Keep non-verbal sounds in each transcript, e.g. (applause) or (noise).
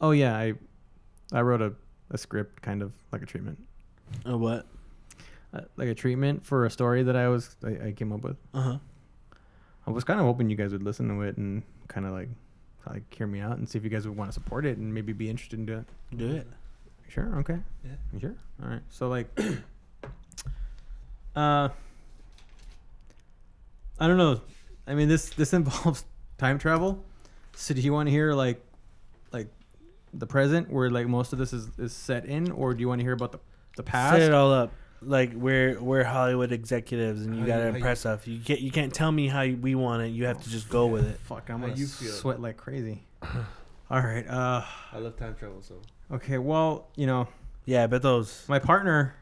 Oh yeah, I I wrote a, a script kind of like a treatment, Uh, what? uh, like a treatment for a story that I was I, I came up with. Uh huh. I was kind of hoping you guys would listen to it and kind of like like hear me out and see if you guys would want to support it and maybe be interested in it. Do it. Sure. Okay. Yeah. You sure. All right. So like, (coughs) uh, I don't know. I mean, this this (laughs) involves time travel. So do you want to hear like, the present where like most of this is is set in, or do you want to hear about the the past? Set it all up. Like we're we're Hollywood executives, and you How gotta you- how you- impress us. You can't you can't tell me how we want it. You have to just go with it. Fuck, I'm How gonna you feel? sweat like crazy. (clears throat) All right. Uh. I love time travel, so Okay. Well, you know, Yeah, but those. my partner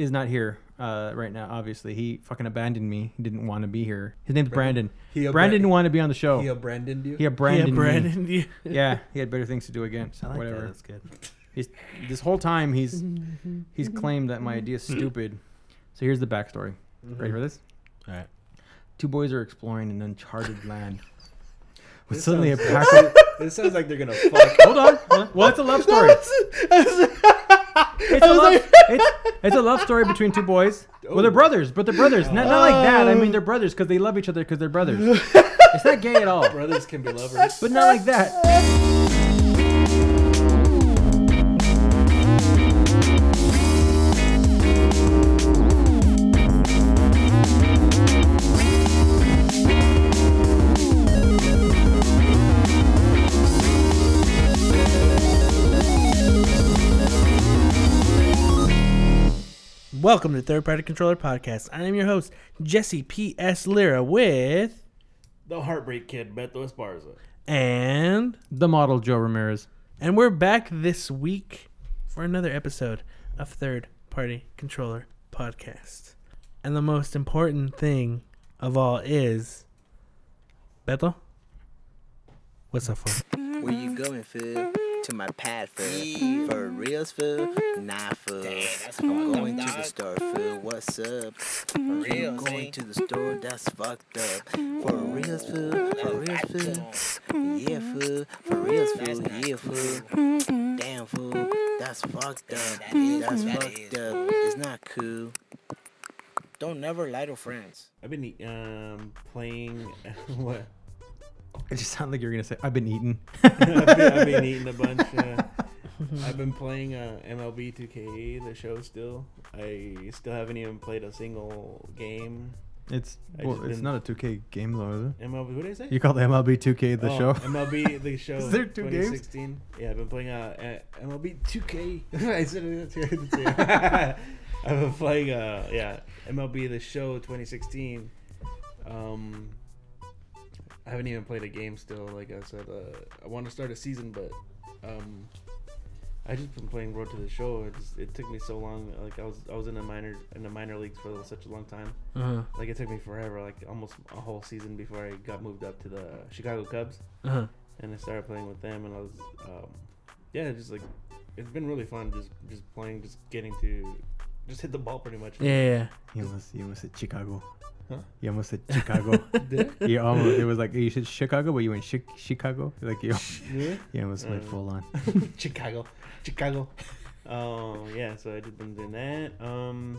is not here uh, right now. Obviously, he fucking abandoned me. He didn't want to be here. His name's Brandon. he Brandon didn't want to be on the show. He a Brandon you. He had Brandon. yeah, me. You- (laughs) Yeah, he had better things to do again. I like whatever. that. That's good. He's this whole time he's (laughs) he's claimed that my idea is stupid. So here's the backstory. Ready for this? All right. Two boys are exploring an uncharted land. With This suddenly a sounds- pack of (laughs) This sounds like they're gonna fuck. hold on, hold on. Well, it's a love story. It's a love, it's, it's a love story between two boys. Oh. Well, they're Oh. brothers, but they're brothers. Not, not like that. I mean, they're brothers because they love each other because they're brothers. (laughs) It's not gay at all, Brothers can be lovers. but not like that. Welcome to Third Party Controller Podcast. I am your host Jesse P S Lira with The Heartbreak Kid, Beto Esparza. and The model Joe Ramirez. and we're back this week for another episode of Third Party Controller Podcast. And the most important thing of all is Beto. What's up for? Where you going, Phil? To my pad, Phil. For reals, Phil? Nah, Phil. I'm going to the store, Phil. What's up? Mm-hmm. For reals, going to the store, that's fucked up. Mm-hmm. For reals, Phil? For reals, Phil? Yeah, Phil. For reals, Phil? Yeah, Phil. Damn, Phil. That's fucked up. That's fucked up. Mm-hmm. It's not cool. Don't never lie to friends. I've been um playing (laughs) what? It just sounded like you were gonna say, "I've been eating." (laughs) I've, been, I've been (laughs) eating a bunch. Uh, I've been playing uh, MLB 2K, the show still. I still haven't even played a single game. It's well, it's not a 2K game though, is MLB, what did I say? You call the MLB 2K the Oh, show? MLB the (laughs) show. Is there two games? 2016. Yeah, I've been playing uh, MLB 2K. I said it. It. I've been playing uh yeah MLB the show 2016. Um, I haven't even played a game still. Like I said, uh, I want to start a season, but um, I just been playing Road to the Show. It, just, it took me so long. Like I was I was in the minor in the minor leagues for such a long time. Uh Like it took me forever, like almost a whole season before I got moved up to the Chicago Cubs. Uh huh. and I started playing with them, and I was, um, yeah, just like it's been really fun, just just playing, just getting to, just hit the ball pretty much. Yeah, yeah. You almost, you almost said Chicago. Huh? You almost said Chicago. (laughs) Did you almost, it was like you said Chicago, but you went Chi- Chicago. Like you, I? Yeah. you almost went Uh, full on. (laughs) Chicago, Chicago. Oh yeah, so I just been doing that. Um,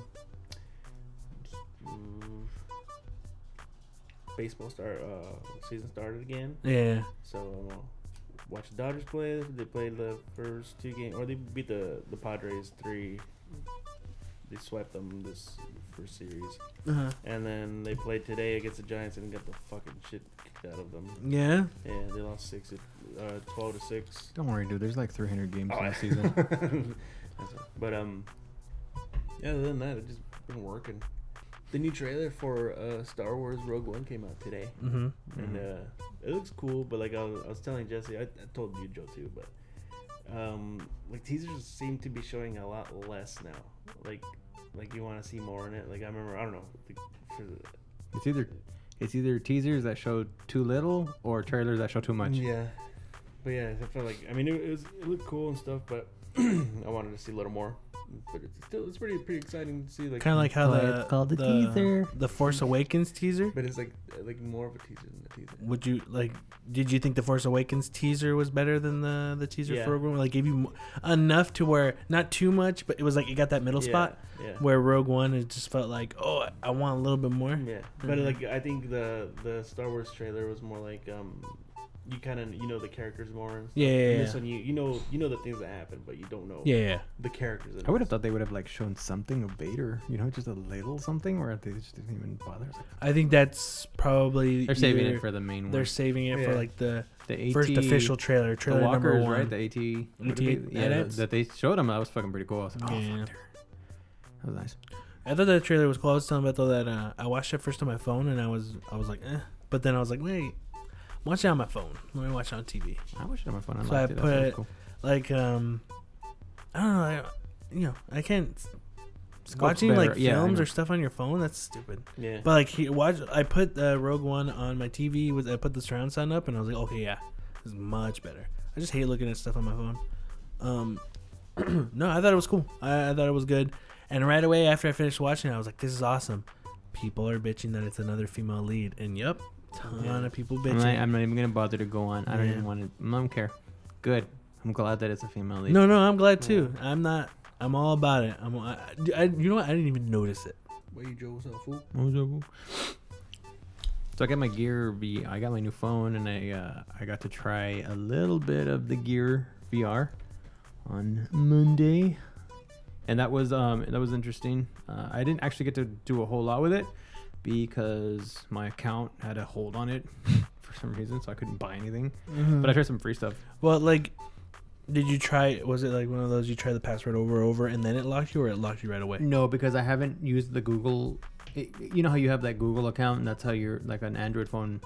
baseball start uh season started again, Yeah. so I'm watch the Dodgers play. They played the first two games, or they beat the the Padres three. They swept them this first series. Uh huh. And then they played today against the Giants and got the fucking shit kicked out of them. Yeah. Yeah, they lost six, uh, twelve to six. Don't worry, dude. There's like 300 games Oh, last season. (laughs) But um, yeah. Other than that, I've just been working. The new trailer for uh, Star Wars Rogue One came out today, Mm-hmm. and uh, it looks cool. But like I was, I was telling Jesse, I, I told you Joe too, but um, like teasers seem to be showing a lot less now. Like, like you want to see more in it. Like I remember, I don't know, the, It's either it's either teasers that show too little or trailers that show too much. Yeah, but yeah, I felt like I mean it, it was it looked cool and stuff, but (clears throat) I wanted to see a little more. But it's still it's pretty pretty exciting to see like Kind of like how But the it's called the the, teaser. the Force Awakens teaser. but it's like like more of a teaser than a teaser. Would you like? Did you think the Force Awakens teaser was better than the the teaser Yeah. for Rogue One? Like gave you mo- enough to where not too much, but it was like it got that middle yeah, spot Yeah. where Rogue One it just felt like oh I want a little bit more. Yeah, but Mhm. like I think the the Star Wars trailer was more like um, you kind of you know the characters more. And stuff. Yeah, yeah, And This one you you know you know the things that happen, but you don't know Yeah, yeah. the characters. in I would have thought they would have like shown something of Vader, you know, just a little something, where they just didn't even bother. I think that's probably they're saving it for the main one. They're saving it for like the the AT, first official trailer, the trailer number one. right? The AT, AT did they- yeah, edits? that they showed them. That was fucking pretty cool. I was like, oh, Yeah. fuck, that was nice. I thought that trailer was cool. I was telling Beto that uh, I watched it first on my phone, and I was I was like, eh. But then I was like, wait, watch it on my phone. Let me watch it on TV. I watched it on my phone. I So I it. Put was it- cool. Like, um, I don't know. I, you know, I can't Scope's watching better. like Yeah, films know. or stuff on your phone. That's stupid. Yeah. But like, he watch. I put uh, Rogue One on my TV. With I put the surround sound up, and I was like, okay, yeah, this is much better. I just hate looking at stuff on my phone. Um, (clears throat) no, I thought it was cool. I, I thought it was good. And right away after I finished watching, it, I was like, this is awesome. People are bitching that it's another female lead, and yep, ton Yeah. of people I'm bitching. not, I'm not even gonna bother to go on. I don't Yeah. even want to. I don't care. Good. I'm glad that it's a female lead. no, no, I'm glad too. I'm not. I'm all about it. I'm. I, I, you know what? I didn't even notice it. Where you Joe? What's up, fool? So I got my Gear V. I got my new phone, and I uh, I got to try a little bit of the Gear VR on Monday, and that was um that was interesting. Uh, I didn't actually get to do a whole lot with it because my account had a hold on it (laughs) for some reason, so I couldn't buy anything. But I tried some free stuff. Well, like, did you try? Was it like one of those you try the password over and over and then it locked you, or it locked you right away? No, because I haven't used the Google. It, you know how you have that Google account, and that's how you're like an Android phone.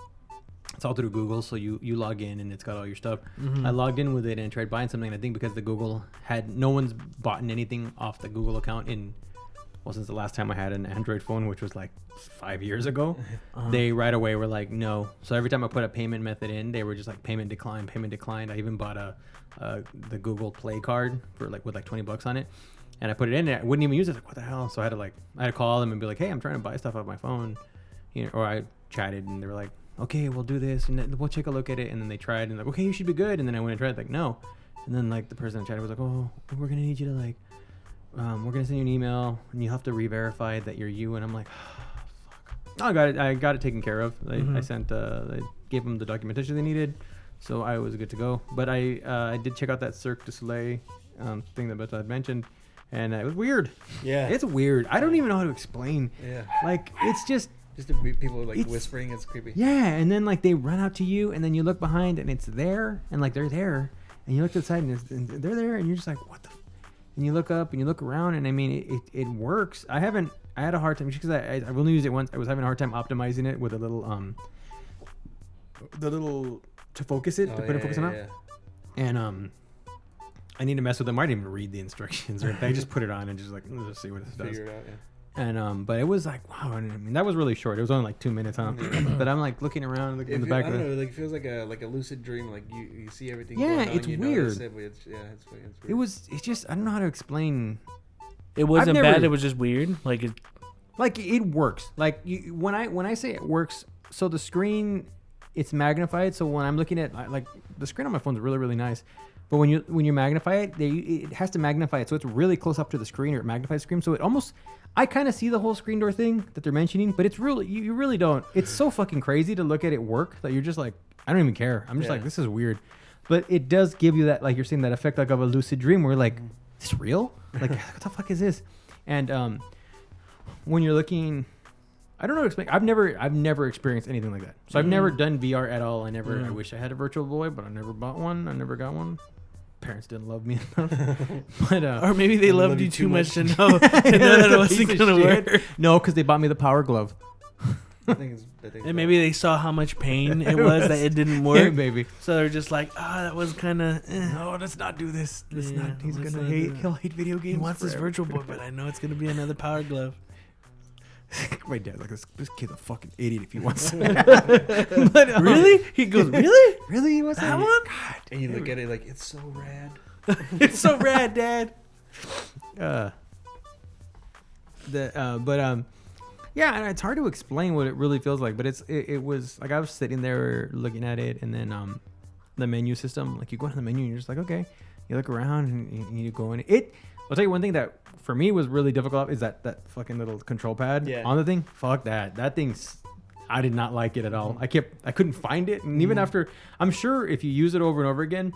It's all through Google, so you you log in and it's got all your stuff. Mhm. I logged in with it and tried buying something. I think because the Google had no one's bought anything off the Google account in well since the last time I had an Android phone, which was like five years ago. (laughs) Uh-huh. They right away were like no. So every time I put a payment method in, they were just like payment declined, payment declined. I even bought a, uh the Google Play card for like with like twenty bucks on it, and I put it in. And I wouldn't even use it. Like what the hell? So I had to like I had to call them and be like, hey, I'm trying to buy stuff off my phone, you know. Or I chatted and they were like, okay, we'll do this and then we'll take a look at it. And then they tried and like, okay, you should be good. And then I went and tried like no, and then like the person I chatted was like, oh, we're gonna need you to like. Um, we're gonna send you an email, and you have to re-verify that you're you. And I'm like, (sighs) fuck. I got it. I got it taken care of. I, I Mhm. sent. Uh, I gave them the documentation they needed, so I was good to go. But I uh, I did check out that Cirque du Soleil um, thing that I had mentioned, and uh, it was weird. Yeah. It's weird. I don't even know how to explain. yeah. Like it's just Just to be people like It's- whispering. It's creepy. yeah, and then like they run out to you, and then you look behind, and it's there, and like they're there, and you look to the side, and, it's, and they're there, and you're just like, what the? And you look up, and you look around, and I mean, it, it, it works. I haven't. I had a hard time because I, I I've only used it once. I was having a hard time optimizing it with a little um. The little to focus it Oh, to put yeah, it focus yeah, on, yeah. and um. I need to mess with them. I didn't even read the instructions or anything. I just put it on and just like let's just see what it does. Figure it out. Yeah. And um, but it was like wow. I mean, that was really short. It was only like two minutes, huh? (coughs) But I'm like looking around, looking It in the feel- back I don't know. Like it feels like a like a lucid dream. Like you, you see everything. Yeah, going on, it's you notice weird. It, it's, yeah, it's, it's weird. It was. It's just. I don't know how to explain. It wasn't never- bad. It was just weird. Like it. Like it works. Like you, when I when I say it works, so the screen, it's magnified. So when I'm looking at like the screen on my phone is really really nice, but when you when you magnify it, they it has to magnify it so it's really close up to the screen or it magnifies the screen. So it almost. I kind of see the whole screen door thing that they're mentioning, but it's really you, you really don't. It's so fucking crazy to look at it work that you're just like I don't even care. I'm just Yeah. like this is weird, but it does give you that like you're saying that effect like of a lucid dream where you're like this real? Like (laughs) what the fuck is this? And um, when you're looking, I don't know. how to explain. I've never, I've never experienced anything like that. So I've never Mhm. done VR at all. I never. I Mhm. wish I had a Virtual Boy, but I never bought one. I never got one. Parents didn't love me (laughs) enough. (laughs) but uh, Or maybe they They loved love you you too too much to know, (laughs) to know Yeah, that it wasn't gonna work. no, because they bought me the Power Glove. I think it's. I think And maybe they saw how much pain it was that it didn't Yeah, work. baby. So they're just like, ah, that was kind of. Eh. No, let's not do this. Let's Yeah, not. He's gonna hate. He'll hate video games. He wants this virtual boy, but I know it's gonna be another power glove. (laughs) My dad's like this. This kid's a fucking idiot if he wants. (laughs) but, um, really? He goes, (laughs) really? Really? He wants That that one? God. And you look at it like it's so rad. it's so rad, Dad. uh, the uh, but um, yeah, and it's hard to explain what it really feels like. But it's it, it was like I was sitting there looking at it, and then um, the menu system, like you go to the menu, and you're just like, okay, you look around and you, and you go in. It. I'll tell you one thing that for me was really difficult is that that fucking little control pad Yeah. on the thing. Fuck that. That thing's. I did not like it at all. I kept. I couldn't find it, and even Mhm. after, I'm sure if you use it over and over again,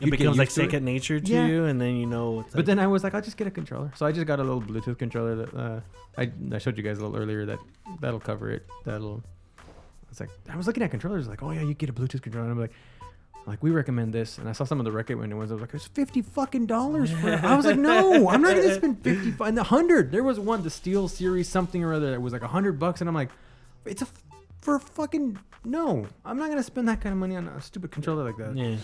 It becomes like to it. second nature to Yeah. you, and then you know. It's But like- then I was like, I'll just get a controller. So I just got a little Bluetooth controller that uh, I I showed you guys a little earlier that that'll cover it. That'll. It's like I was looking at controllers like, oh yeah, you get a Bluetooth controller. And I'm like, like we recommend this, and I saw some of the recommended ones. I was like, it's fifty fucking dollars. For it." I was like, no, I'm not gonna spend (laughs) fifty and the hundred. There was one, the Steel Series something or other, that was like a hundred bucks, and I'm like, it's a for fucking no. I'm not gonna spend that kind of money on a stupid controller like that. yeah.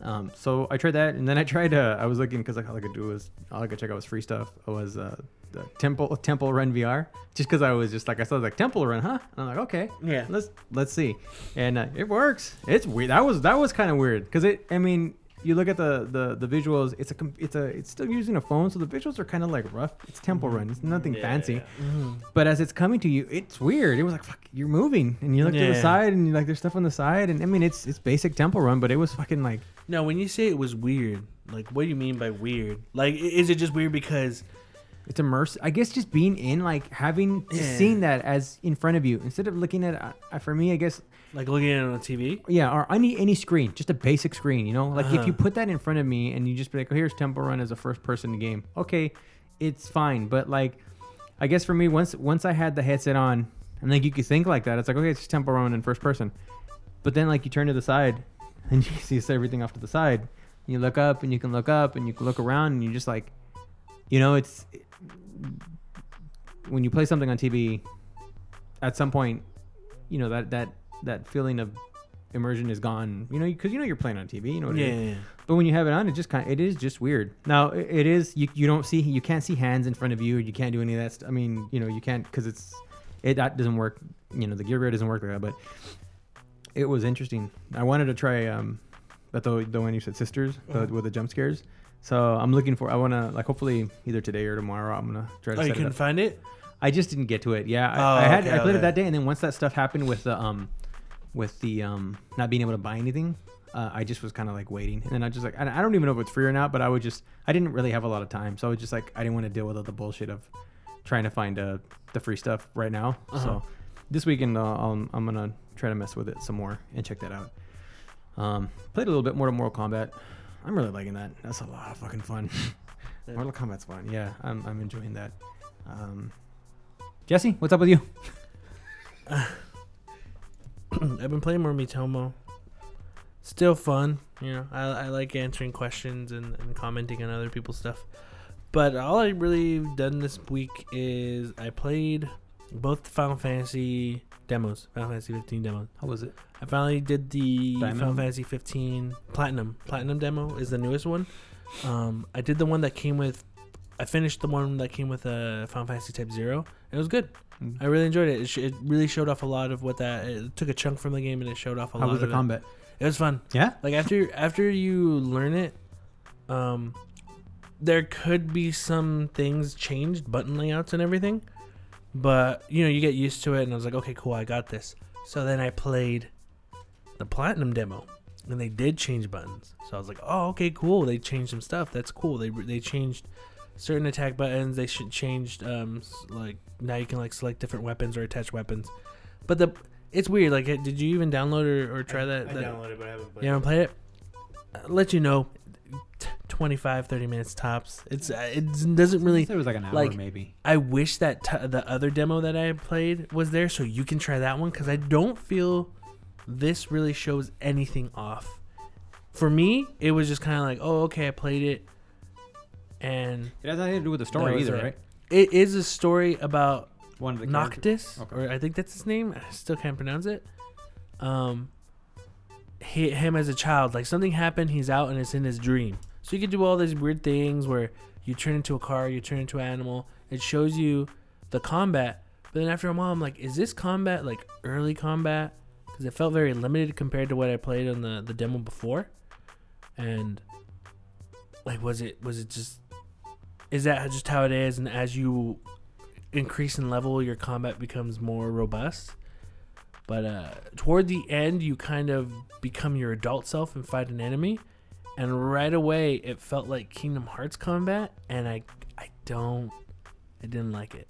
Um, so I tried that, and then I tried. Uh, I was looking because like all I could do was all I could check out was free stuff. It was uh, the Temple Temple Run VR, just because I was just like I saw like Temple Run, huh? And I'm like, okay, Yeah. let's let's see, and uh, it works. It's weird. That was that was kind of weird because it. I mean, you look at the the the visuals. It's a com- it's a it's still using a phone, so the visuals are kind of like rough. It's Temple Run. It's nothing Yeah, fancy. yeah. Mhm. But as it's coming to you, it's weird. It was like, fuck, you're moving, and you look to the Yeah. side, and you like there's stuff on the side, and I mean, it's it's basic Temple Run, but it was fucking like. Now, when you say it was weird, like, what do you mean by weird? Like, i- is it just weird because It's immersive. I guess just being in, like having Yeah. seeing that as in front of you instead of looking at. Uh, for me, I guess, like looking at it on a TV? yeah, or any any screen, just a basic screen. You know, like if Uh-huh. you put that in front of me and you just be like, oh, here's Temple Run as a first person game. Okay, it's fine, but like, I guess for me, once once I had the headset on, and like you could think like that, it's like okay, it's just Temple Run in first person. But then like you turn to the side, (laughs) and you see everything off to the side. You look up and you can look up and you can look around and you just like, you know, it's when you play something on TV, at some point, you know that that that feeling of immersion is gone. You know, because you know you're playing on TV. You know what Yeah. it is. But when you have it on, it just kind of, it is just weird. Now i- it is you, you don't see you can't see hands in front of you. You can't do any of that. St- I mean, you know, you can't because it's it that doesn't work. You know, the Gear VR doesn't work like that. But it was interesting. I wanted to try um, but the the one you said sisters the, Uh-huh. with the jump scares. So I'm looking for. I want to like hopefully either today or tomorrow. I'm gonna try to Oh, you couldn't find it? I just didn't get to it. Yeah, I, Oh, I had okay, I played okay. it that day, and then once that stuff happened with the um, with the um, not being able to buy anything, uh, I just was kind of like waiting, and then I just like I, I don't even know if it's free or not, but I would just I didn't really have a lot of time, so I was just like I didn't want to deal with all the bullshit of trying to find uh, the free stuff right now. Uh-huh. So this weekend uh, I'll, I'm gonna try to mess with it some more and check that out. Um, played a little bit more to Mortal Kombat. I'm really liking that. That's a lot of fucking fun. (laughs) Mortal Kombat's fun. Yeah, I'm I'm enjoying that. Um, Jesse, what's up with you? (laughs) (clears throat) I've been playing more Miitomo. Still fun, you know. I, I like answering questions and, and commenting on other people's stuff. But all I really done this week is I played both Final Fantasy demos, Final Fantasy 15 demos. How was it? I finally did the Diamond? Final Fantasy 15 Platinum. Platinum demo is the newest one. Um, I did the one that came with. I finished the one that came with uh, Final Fantasy Type Zero. It was good. Mm. I really enjoyed it. It, sh- it really showed off a lot of what that. It took a chunk from the game and it showed off a How lot was the of combat? it. It was fun. Yeah. Like after after you learn it, um, there could be some things changed, button layouts and everything, but you know you get used to it. And I was like, okay, cool, I got this. So then I played the platinum demo, and they did change buttons. So I was like, oh, okay, cool. They changed some stuff. That's cool. They they changed certain attack buttons. They should changed um like now you can like select different weapons or attach weapons. But the it's weird. Like, did you even download or, or try that? I that- downloaded, but I haven't played. you haven't played it? I'll let you know. t- 25, 30 minutes tops. It's uh, it doesn't really. It was like an hour, like- maybe. I wish that t- the other demo that I played was there, so you can try that one because I don't feel this really shows anything off. For me, it was just kind of like, oh, okay, I played it, and It has nothing to do with the story either, it. right? it is a story about One of the. Noctis, Okay. or I think that's his name. I still can't pronounce it. Um, he, him as a child, like something happened. He's out and it's in his dream. So you can do all these weird things where you turn into a car, you turn into an animal. It shows you the combat, but then after a while, I'm like, is this combat like early combat? Because it felt very limited compared to what I played on the the demo before, and like was it was it just is that just how it is? And as you increase in level, your combat becomes more robust. But uh, toward the end, you kind of become your adult self and fight an enemy, and right away it felt like Kingdom Hearts combat, and I I don't I didn't like it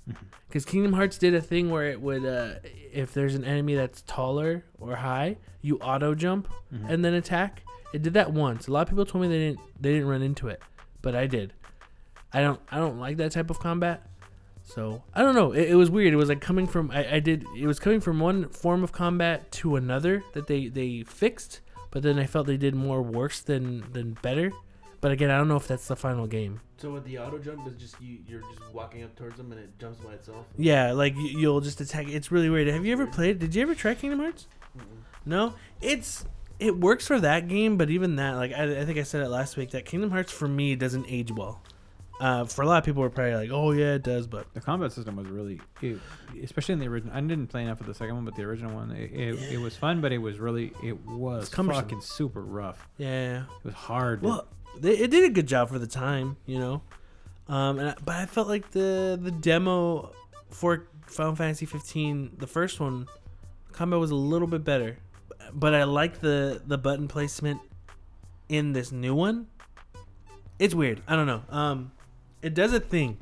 because Kingdom Hearts did a thing where it would uh, if there's an enemy that's taller or high, you auto jump and then attack. It did that once. A lot of people told me they didn't they didn't run into it, but I did. I don't I don't like that type of combat. So I don't know. It, it was weird. It was like coming from I, I did it was coming from one form of combat to another that they they fixed, but then I felt they did more worse than than better. But again, I don't know if that's the final game. So with the auto jump is just you you're just walking up towards them and it jumps by itself. Yeah, like you, you'll just attack. It's really weird. Have you ever played? Did you ever try Kingdom Hearts? No. It's it works for that game, but even that, like I, I think I said it last week, that Kingdom Hearts for me doesn't age well. Uh, for a lot of people, were probably like, "Oh yeah, it does," but The combat system was really, it, especially in the original. I didn't play enough of the second one, but the original one, it, it, it was fun, but it was really, it was It's cumbersome. fucking super rough. yeah. It was hard. to- Well, they, it did a good job for the time, you know. Um, and I, but I felt like the the demo for Final Fantasy 15, the first one, combat was a little bit better. But I like the the button placement in this new one. It's weird. I don't know. Um, it does a thing.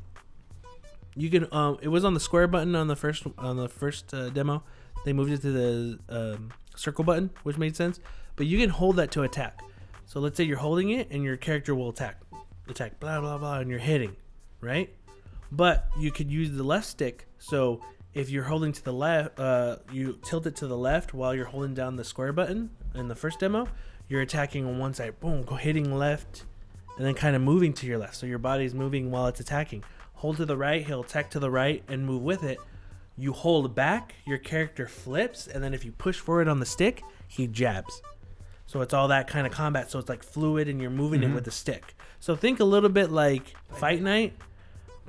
You can um, it was on the square button on the first on the first uh, demo. They moved it to the um, circle button, which made sense. But you can hold that to attack. So let's say you're holding it and your character will attack, attack, blah blah blah, and you're hitting, right? But you could use the left stick. So if you're holding to the left, uh, you tilt it to the left while you're holding down the square button in the first demo. You're attacking on one side, boom, go hitting left, and then kind of moving to your left. So your body's moving while it's attacking. Hold to the right, he'll attack to the right and move with it. You hold back, your character flips, and then if you push forward on the stick, he jabs. So it's all that kind of combat. So it's like fluid and you're moving it mm-hmm. with the stick. So think a little bit like Fight Night,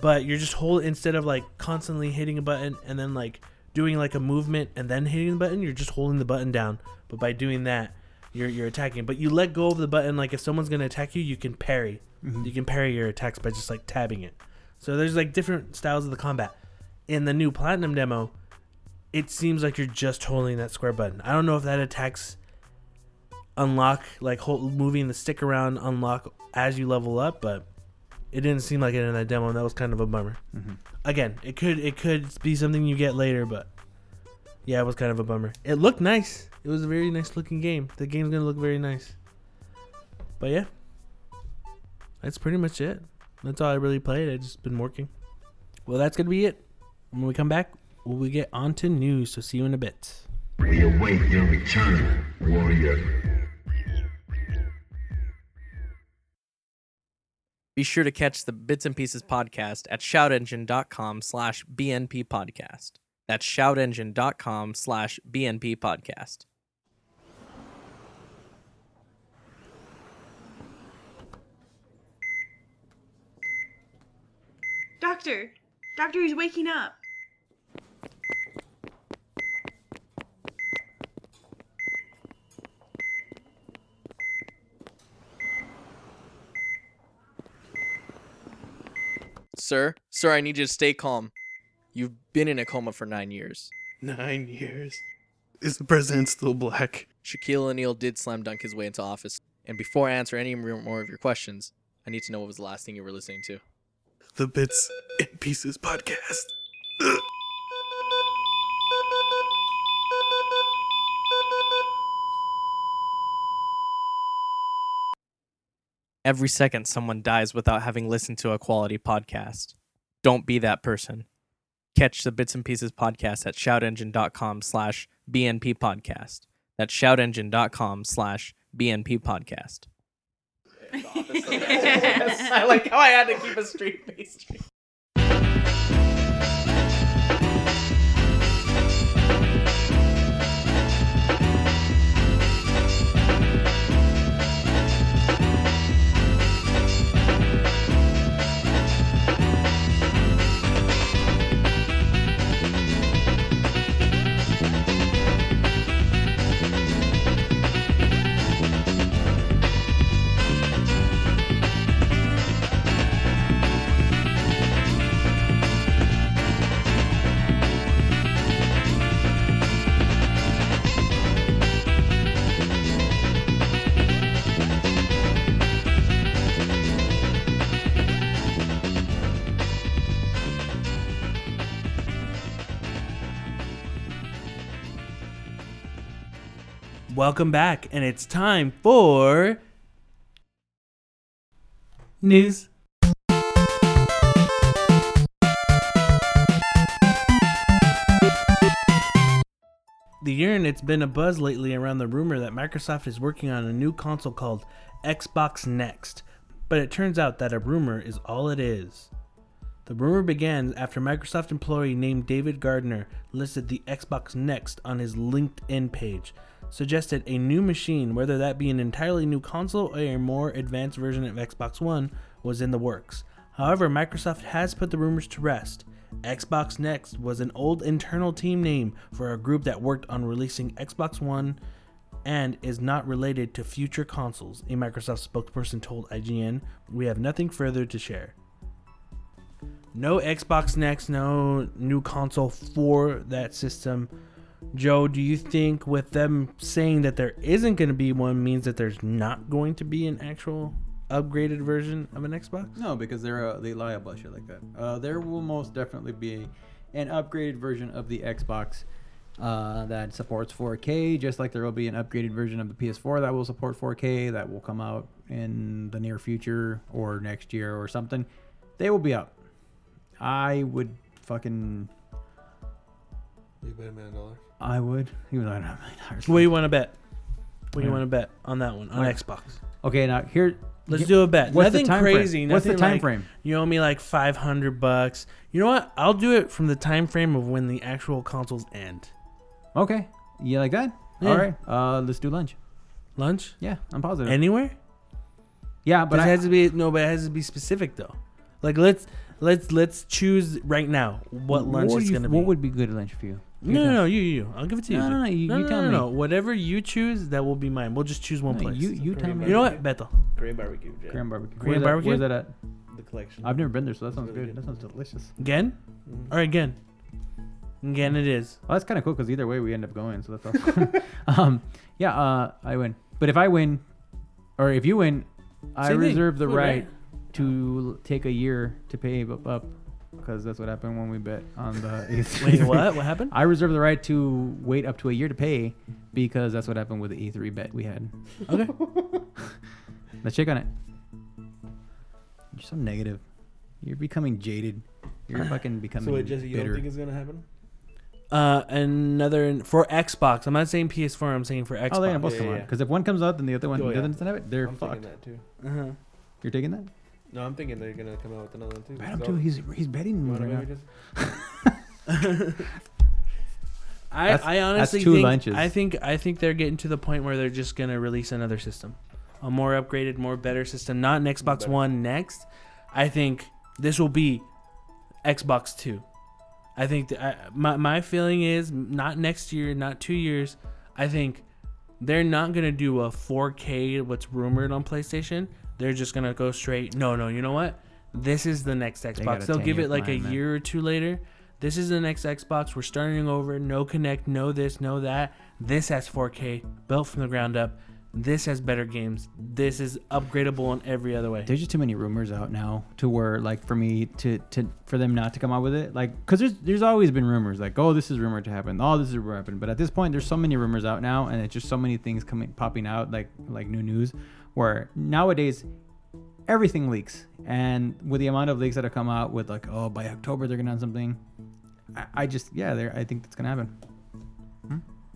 but you're just hold instead of like constantly hitting a button and then like doing like a movement and then hitting the button, you're just holding the button down. But by doing that, you're you're attacking. But you let go of the button like if someone's gonna attack you, you can parry. Mm-hmm. You can parry your attacks by just like tabbing it. So there's like different styles of the combat. In the new platinum demo, it seems like you're just holding that square button. I don't know if that attacks unlock like hold, moving the stick around unlock as you level up, but it didn't seem like it in that demo, and that was kind of a bummer. Mm-hmm. Again, it could it could be something you get later, but yeah, it was kind of a bummer. It looked nice. It was a very nice looking game. The game's gonna look very nice. But yeah, that's pretty much it. That's all I really played. I just been working. Well, that's gonna be it. When we come back, we'll we get on to news. So see you in a bit. We await your return, warrior. Be sure to catch the Bits and Pieces podcast at shoutengine.com slash BNP podcast. That's shoutengine.com slash BNP podcast. Doctor! Doctor, he's waking up. Sir, sir, I need you to stay calm. You've been in a coma for nine years. Nine years. Is the president still black? Shaquille O'Neal did slam dunk his way into office. And before I answer any more of your questions, I need to know what was the last thing you were listening to. The Bits and Pieces podcast. Every second, someone dies without having listened to a quality podcast. Don't be that person. Catch the Bits and Pieces podcast at shoutengine.com slash BNP podcast. That's shoutengine.com slash BNP podcast. (laughs) (laughs) I like how I had to keep a straight face. Welcome back, and it's time for news. The year and it's been a buzz lately around the rumor that Microsoft is working on a new console called Xbox Next, but it turns out that a rumor is all it is. The rumor began after Microsoft employee named David Gardner listed the Xbox Next on his LinkedIn page, suggested a new machine, whether that be an entirely new console or a more advanced version of Xbox One, was in the works. However, Microsoft has put the rumors to rest. Xbox Next was an old internal team name for a group that worked on releasing Xbox One and is not related to future consoles, a Microsoft spokesperson told IGN. We have nothing further to share. No Xbox Next, no new console for that system. Joe, do you think with them saying that there isn't going to be one means that there's not going to be an actual upgraded version of an Xbox? No, because they're uh, they lie about shit like that. Uh, there will most definitely be an upgraded version of the Xbox uh, that supports 4K, just like there will be an upgraded version of the PS4 that will support 4K that will come out in the near future or next year or something. They will be up. I would fucking. You bet a million dollars. I would, even though I don't have a million dollars. What do you want to bet? What do you Yeah. want to bet on that one on. Xbox? Okay, now here. Let's do a bet. What's the nothing time frame? crazy. What's the nothing time like, frame? You owe me like five hundred bucks. You know what? I'll do it from the time frame of when the actual consoles end. Okay, you like that? Yeah. All right, uh, let's do lunch. Lunch Yeah, I'm positive. anywhere? yeah, But but it I, has to be no, but it has to be specific though. Like let's let's let's choose right now what lunch what is you- gonna be. What would be good lunch for you? No, no, no, you, you. I'll give it to you. No, no, dude. no, you- no, you no, tell no, me. no. Whatever you choose, that will be mine. We'll just choose one No, place. You you tell me. You know what, Beto? Korean barbecue. Jack. Korean barbecue. Korean where's barbecue? Where's that at? The collection. I've never been there, so that sounds really good. good. That sounds delicious. Again? Mhm. All right, again. Again, it is. Well, that's kind of cool because either way we end up going, so that's awesome. (laughs) um, yeah, uh, I win. But if I win, or if you win, I Same thing. reserve the Food, right right? to take a year to pay up, up, because that's what happened when we bet (laughs) on the. E3. Wait, what? What happened? (laughs) I reserve the right to wait up to a year to pay because that's what happened with the E3 bet we had. Okay. (laughs) Let's check on it. You're so negative. You're becoming jaded. You're (clears throat) fucking becoming So wait, Jesse, you bitter. don't think it's gonna happen? Uh, another for Xbox. I'm not saying PS4. I'm saying for Xbox. oh, they're gonna both Yeah, come yeah, on. yeah. Because if one comes out, then the other one Oh, yeah. doesn't have it. They're I'm fucked. thinking that too. Uh-huh. You're taking that? No, I'm thinking they're gonna come out with another one too. Bet him So- too. He's he's betting You right now. bet me, Jesse? I, That's- I honestly two think lunches. I think I think they're getting to the point where they're just gonna release another system, a more upgraded, more better system. Not an Xbox Better. One next. I think this will be Xbox Two. I think th- I, my my feeling is not next year, not two years. I think they're not gonna do a 4K. What's rumored on PlayStation? They're just gonna go straight. No, no. You know what? This is the next Xbox. a They'll give it like a man. year or two later. This is the next Xbox. We're starting over. No Kinect, no this, no that. This has 4K, built from the ground up. This has better games. This is upgradable in every other way. There's just too many rumors out now to where like for me to to for them not to come out with it like because there's there's always been rumors like oh this is rumored to happen oh this is rumored to happen but at this point there's so many rumors out now and it's just so many things coming popping out like like new news where nowadays everything leaks and with the amount of leaks that have come out with like oh by October they're gonna have something I, I just yeah there I think that's gonna happen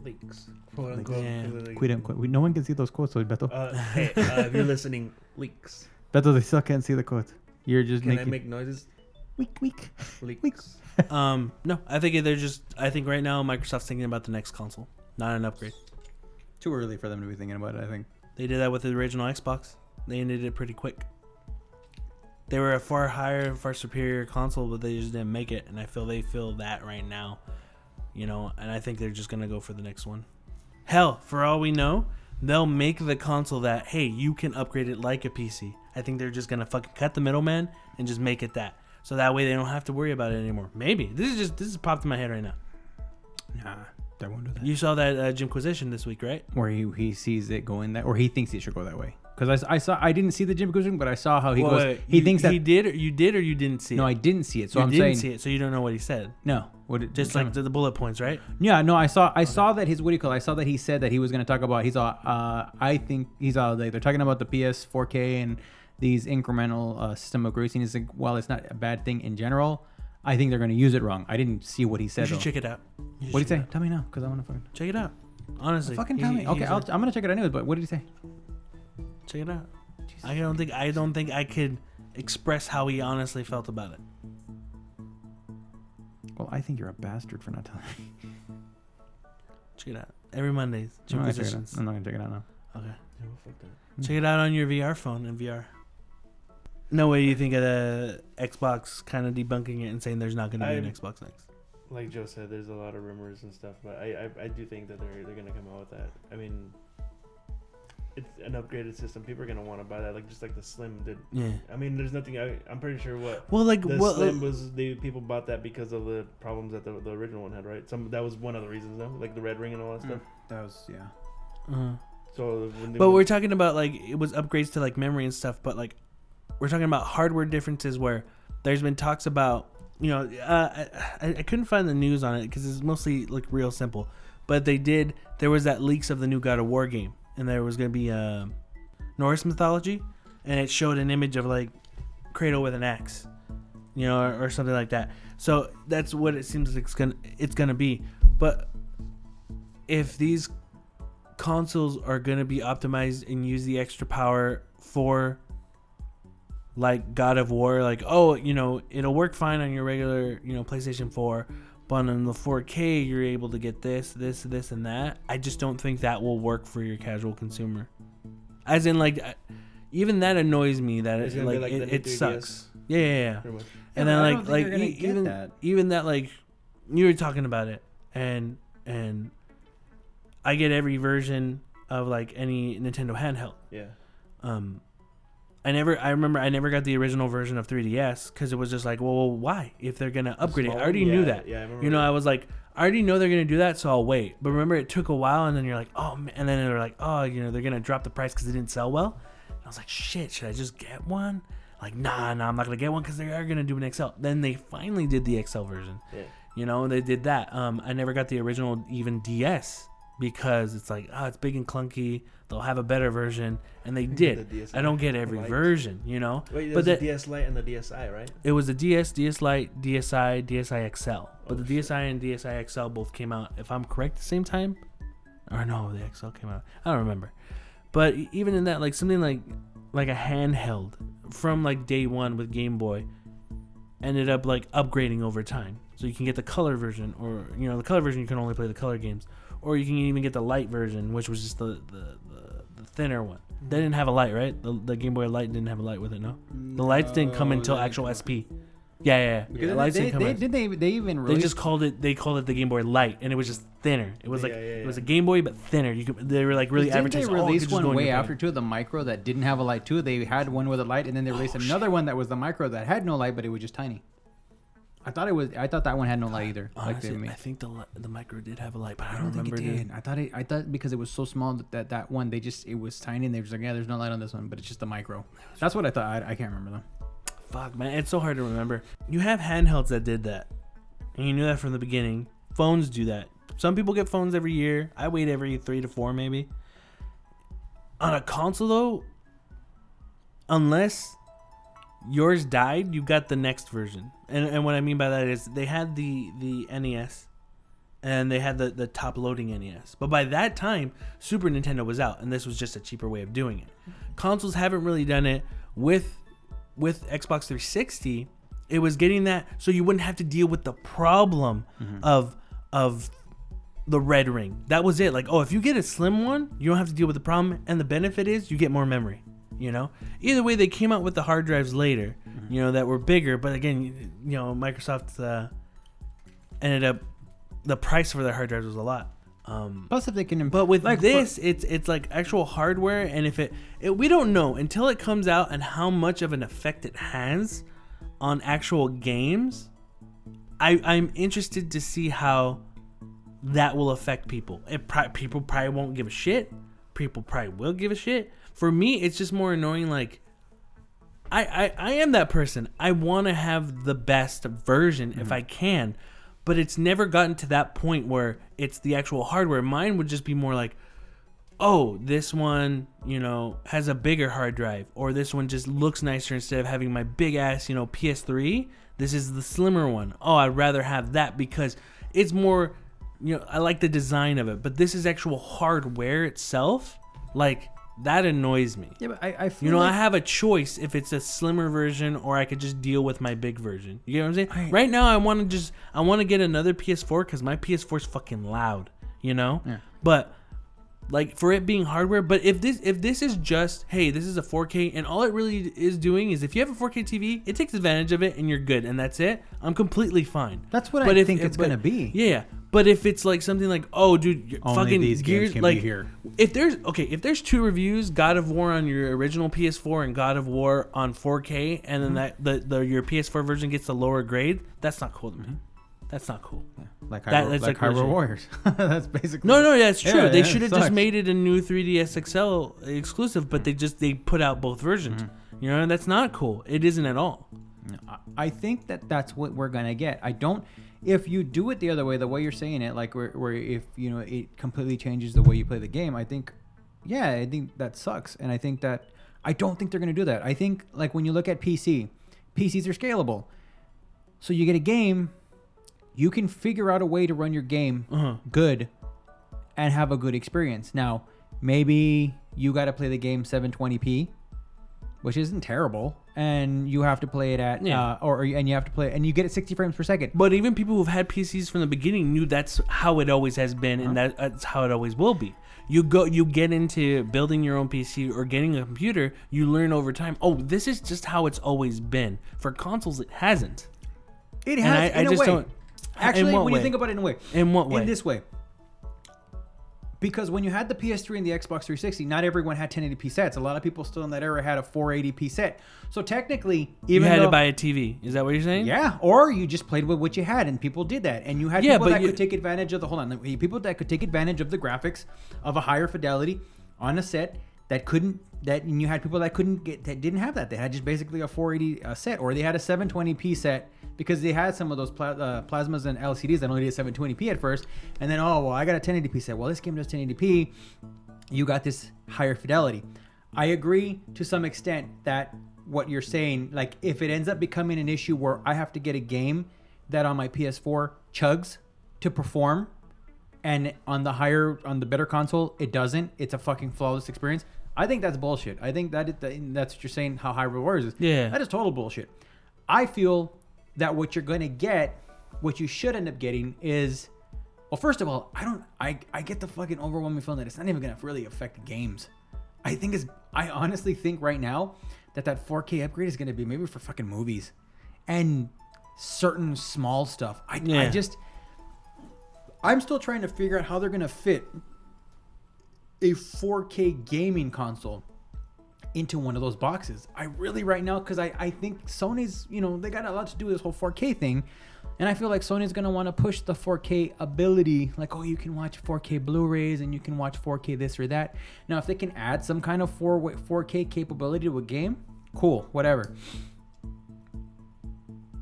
Leaks. Quote Leaks. unquote. Yeah. Like- quit. We, no one can see those quotes so Beto Uh, hey, uh, if you're listening, leaks. Beto they still can't see the quotes you're just Can I making make noises? weak weak Leaks. (laughs) Um, no, I think they're just. I think right now Microsoft's thinking about the next console, not an upgrade. too early for them to be thinking about it I think They did that with the original Xbox. They ended it pretty quick. They were a far higher, far superior console, but they just didn't make it. And I feel they feel that right now, you know. And I think they're just gonna go for the next one. Hell, for all we know, they'll make the console that hey, you can upgrade it like a PC. I think they're just gonna fucking cut the middleman and just make it that. So that way they don't have to worry about it anymore. Maybe this is just this is popped in my head right now. Nah, won't do that. You saw that uh, Jimquisition this week, right? Where he, he sees it going that, or he thinks it should go that way. because I, I saw I didn't see the Jimquisition, but I saw how he Wait, goes. wait, he you- thinks that he did, or you did, or you didn't see no, it. I didn't see it. So you I'm didn't saying see it, so you don't know what he said. no. What it, Just like the, the bullet points, right? Yeah, no, I saw I saw that his what do you call? it? I saw that he said that he was going to talk about. He's all. Uh, I think he's all. Like, they're talking about the PS 4K and these incremental uh, system of grouping. He's like, well, it's not a bad thing in general. I think they're going to use it wrong. I didn't see what he said. You should though. check it out. What did he say? Tell me now, because I want to fucking. Check it out. Honestly, Fucking tell me. Okay, I'll, a- I'm gonna check it out anyways. But what did he say? check it out. I don't think I don't think I could express how he honestly felt about it. Well, I think you're a bastard for not telling me. Check it out every Mondays. I'm not, gonna check it out. I'm not gonna check it out now. Okay. Yeah, well. Check it out on your VR phone in VR. No way you think of the Xbox kind of debunking it and saying there's not going to be an I'm- Xbox next. Like Joe said, there's a lot of rumors and stuff, but I I, I do think that they're they're gonna come out with that. I mean, it's an upgraded system. People are gonna want to buy that, like just like the Slim did. Yeah. I mean, there's nothing. I, I'm pretty sure what Well, like the well, Slim uh, was. The people bought that because of the problems that the, the original one had, right? Some that was one of the reasons, though, like the red ring and all that stuff. That was yeah. uh, So, when but went- we're talking about like it was upgrades to like memory and stuff. But like we're talking about hardware differences where there's been talks about you know uh, I, I couldn't find the news on it because it's mostly like real simple. But they did. There was that leaks of the new God of War game, and there was going to be uh, Norse mythology, and it showed an image of like Kratos with an axe, you know, or, or something like that. So that's what it seems like it's gonna it's gonna be. But if these consoles are gonna be optimized and use the extra power for like God of War, like oh, you know, it'll work fine on your regular, you know, PlayStation 4, but on the 4K you're able to get this, this, this, and that. I just don't think that will work for your casual consumer. As in, like, even that annoys me that It's it, like, like it, it sucks. Yeah, yeah, yeah. pretty. And Yeah, then I like like e- even that. even that like you were talking about it and and I get every version of like any Nintendo handheld. Yeah. Um I never I remember I never got the original version of 3DS cuz it was just like, well, why if they're going to upgrade it? I already yeah, knew that. Yeah, I remember. You know, I was like I already know they're going to do that, so I'll wait. But remember it took a while and then you're like, "Oh, man. and then they're like, "Oh, you know, they're going to drop the price cuz it didn't sell well." And I was like, "Shit, should I just get one?" Like, "Nah, nah, I'm not going to get one cuz they are going to do an XL." Then they finally did the XL version. Yeah. You know, they did that. Um, I never got the original even DS because it's like, oh, it's big and clunky. They'll have a better version, and they (laughs) did. DSi I don't get every Lite. version, you know. Wait, but the DS Lite and the DSi, right? it was the DS, DS Lite, DSi, DSi XL. But Oh, the DSi and DSi XL both came out, if I'm correct, the same time. Or no, the XL came out. I don't remember. But even in that, like something like like a handheld from like day one with Game Boy ended up like upgrading over time. So you can get the color version, or you know, the color version you can only play the color games, or you can even get the light version, which was just the the, the, the thinner one. They mm-hmm. didn't have a light, right? The, the Game Boy Light didn't have a light with it, no. The lights didn't come until actual didn't SP. Yeah, yeah, yeah. Because the lights they, didn't come they, out. did they they even They just called it. They called it the Game Boy Light, and it was just thinner. It was Yeah, like yeah, it was a. Game Boy, but thinner. You could. They were like really advertising. they oh, it release one way after too, the micro that didn't have a light too. They had one with a light, and then they oh, released another one that was the micro that had no light, but it was just tiny. I thought it was. I thought that one had no light either. like Honestly, they made. I think the the micro did have a light, but I I don't, don't think it remember. dude. I thought it. I thought because it was so small that, that that one they just it was tiny and they were just like yeah, there's no light on this one, but it's just a micro. That's what I thought. I, I can't remember though. Fuck, man, it's so hard to remember. You have handhelds that did that, and you knew that from the beginning. Phones do that. Some people get phones every year. I wait every three to four, maybe. On a console, though, unless yours died, you got the next version. And and what I mean by that is they had the the NES, and they had the the top loading NES. But by that time, Super Nintendo was out, and this was just a cheaper way of doing it. Consoles haven't really done it with with Xbox 360, it was getting that so you wouldn't have to deal with the problem mm-hmm. of of the red ring. That was it. Like, oh, if you get a slim one, you don't have to deal with the problem, and the benefit is you get more memory. You know, either way, they came out with the hard drives later, you know, that were bigger. But again, you, know, Microsoft uh, ended up the price for their hard drives was a lot. Um, Plus, if they can, but with like, this, it's it's like actual hardware, and if it, it, we don't know until it comes out and how much of an effect it has on actual games. I I'm interested to see how that will affect people. It pri- people probably won't give a shit. People probably will give a shit. For me, it's just more annoying. Like, I I, I am that person. I want to have the best version if mm-hmm. I can, but it's never gotten to that point where it's the actual hardware. Mine would just be more like, oh, this one, you know, has a bigger hard drive, or this one just looks nicer instead of having my big ass, you know, PS3. This is the slimmer one. Oh, I'd rather have that because it's more, you know, I like the design of it. But this is actual hardware itself. Like that annoys me. Yeah, but I, I feel You know, like, I have a choice if it's a slimmer version or I could just deal with my big version. You know what I'm saying? right now, I want to just I want to get another PS4 because my PS4 is fucking loud. You know, Yeah. but like for it being hardware. But if this if this is just hey, this is a 4K and all it really is doing is if you have a 4K TV, it takes advantage of it and you're good and that's it. I'm completely fine. That's what But I if- think it's but- gonna be. Yeah, yeah. But if it's like something like, oh, dude, you're Only fucking these games Gears, like, here. if there's okay, if there's two reviews, God of War on your original PS4 and God of War on 4K, and then mm-hmm. that the, the your PS4 version gets the lower grade, that's not cool to me. Mm-hmm. That's not cool. Like That- that's like like Hyrule. Warriors. (laughs) That's basically No, no, that's true. Yeah, they yeah, should have just made it a new 3DS XL exclusive, but they just they put out both versions. Mm-hmm. You know, that's not cool. It isn't at all. I- I think that that's what we're gonna get. I don't. If you do it the other way, the way you're saying it, like where, where if you know it completely changes the way you play the game, I think, yeah, I think that sucks, and I think that I don't think they're gonna do that. I think like when you look at PC, PCs are scalable, so you get a game, you can figure out a way to run your game Uh-huh. good, and have a good experience. Now, maybe you got to play the game 720p, which isn't terrible, and you have to play it at Yeah. uh, or and you have to play and you get it 60 frames per second. But even people who've had PCs from the beginning knew that's how it always has been, and that, that's how it always will be. You go, you get into building your own PC or getting a computer. You learn over time. Oh, this is just how it's always been. For consoles, it hasn't. It And has I- in I a just way. don't- Actually, when way? you think about it in a way, In what way? in this way. Because when you had the PS3 and the Xbox 360, not everyone had 1080p sets. A lot of people still in that era had a 480p set. So technically, even You had though, to buy a TV. Is that what you're saying? Yeah, or you just played with what you had, and people did that. And you had Yeah, people but that you- could take advantage of the hold on, people that could take advantage of the graphics of a higher fidelity on a set that couldn't that and you had people that couldn't get that didn't have that. They had just basically a 480 uh, set, or they had a 720p set because they had some of those uh, plasmas and LCDs that only did 720p at first, and then oh well, I got a 1080p set. Well, this game does 1080p. You got this higher fidelity. I agree to some extent that what you're saying, like if it ends up becoming an issue where I have to get a game that on my PS4 chugs to perform, and on the higher, on the better console, it doesn't. It's a fucking flawless experience. I think that's bullshit. I think that it, that's what you're saying. How Hyrule Warriors is. Yeah. that is total bullshit. I feel that what you're gonna get, what you should end up getting is, well, first of all, I don't, I, I get the fucking overwhelming feeling that it's not even gonna really affect games. I think is, I honestly think right now that that 4K upgrade is gonna be maybe for fucking movies, and certain small stuff. I, I just, I'm still trying to figure out how they're gonna fit a 4K gaming console into one of those boxes. I really right now because I, I think Sony's you know they got a lot to do with this whole 4K thing, and I feel like Sony's gonna want to push the 4K ability. Like oh you can watch 4K Blu-rays and you can watch 4K this or that. Now if they can add some kind of 4 4K capability to a game, cool, whatever.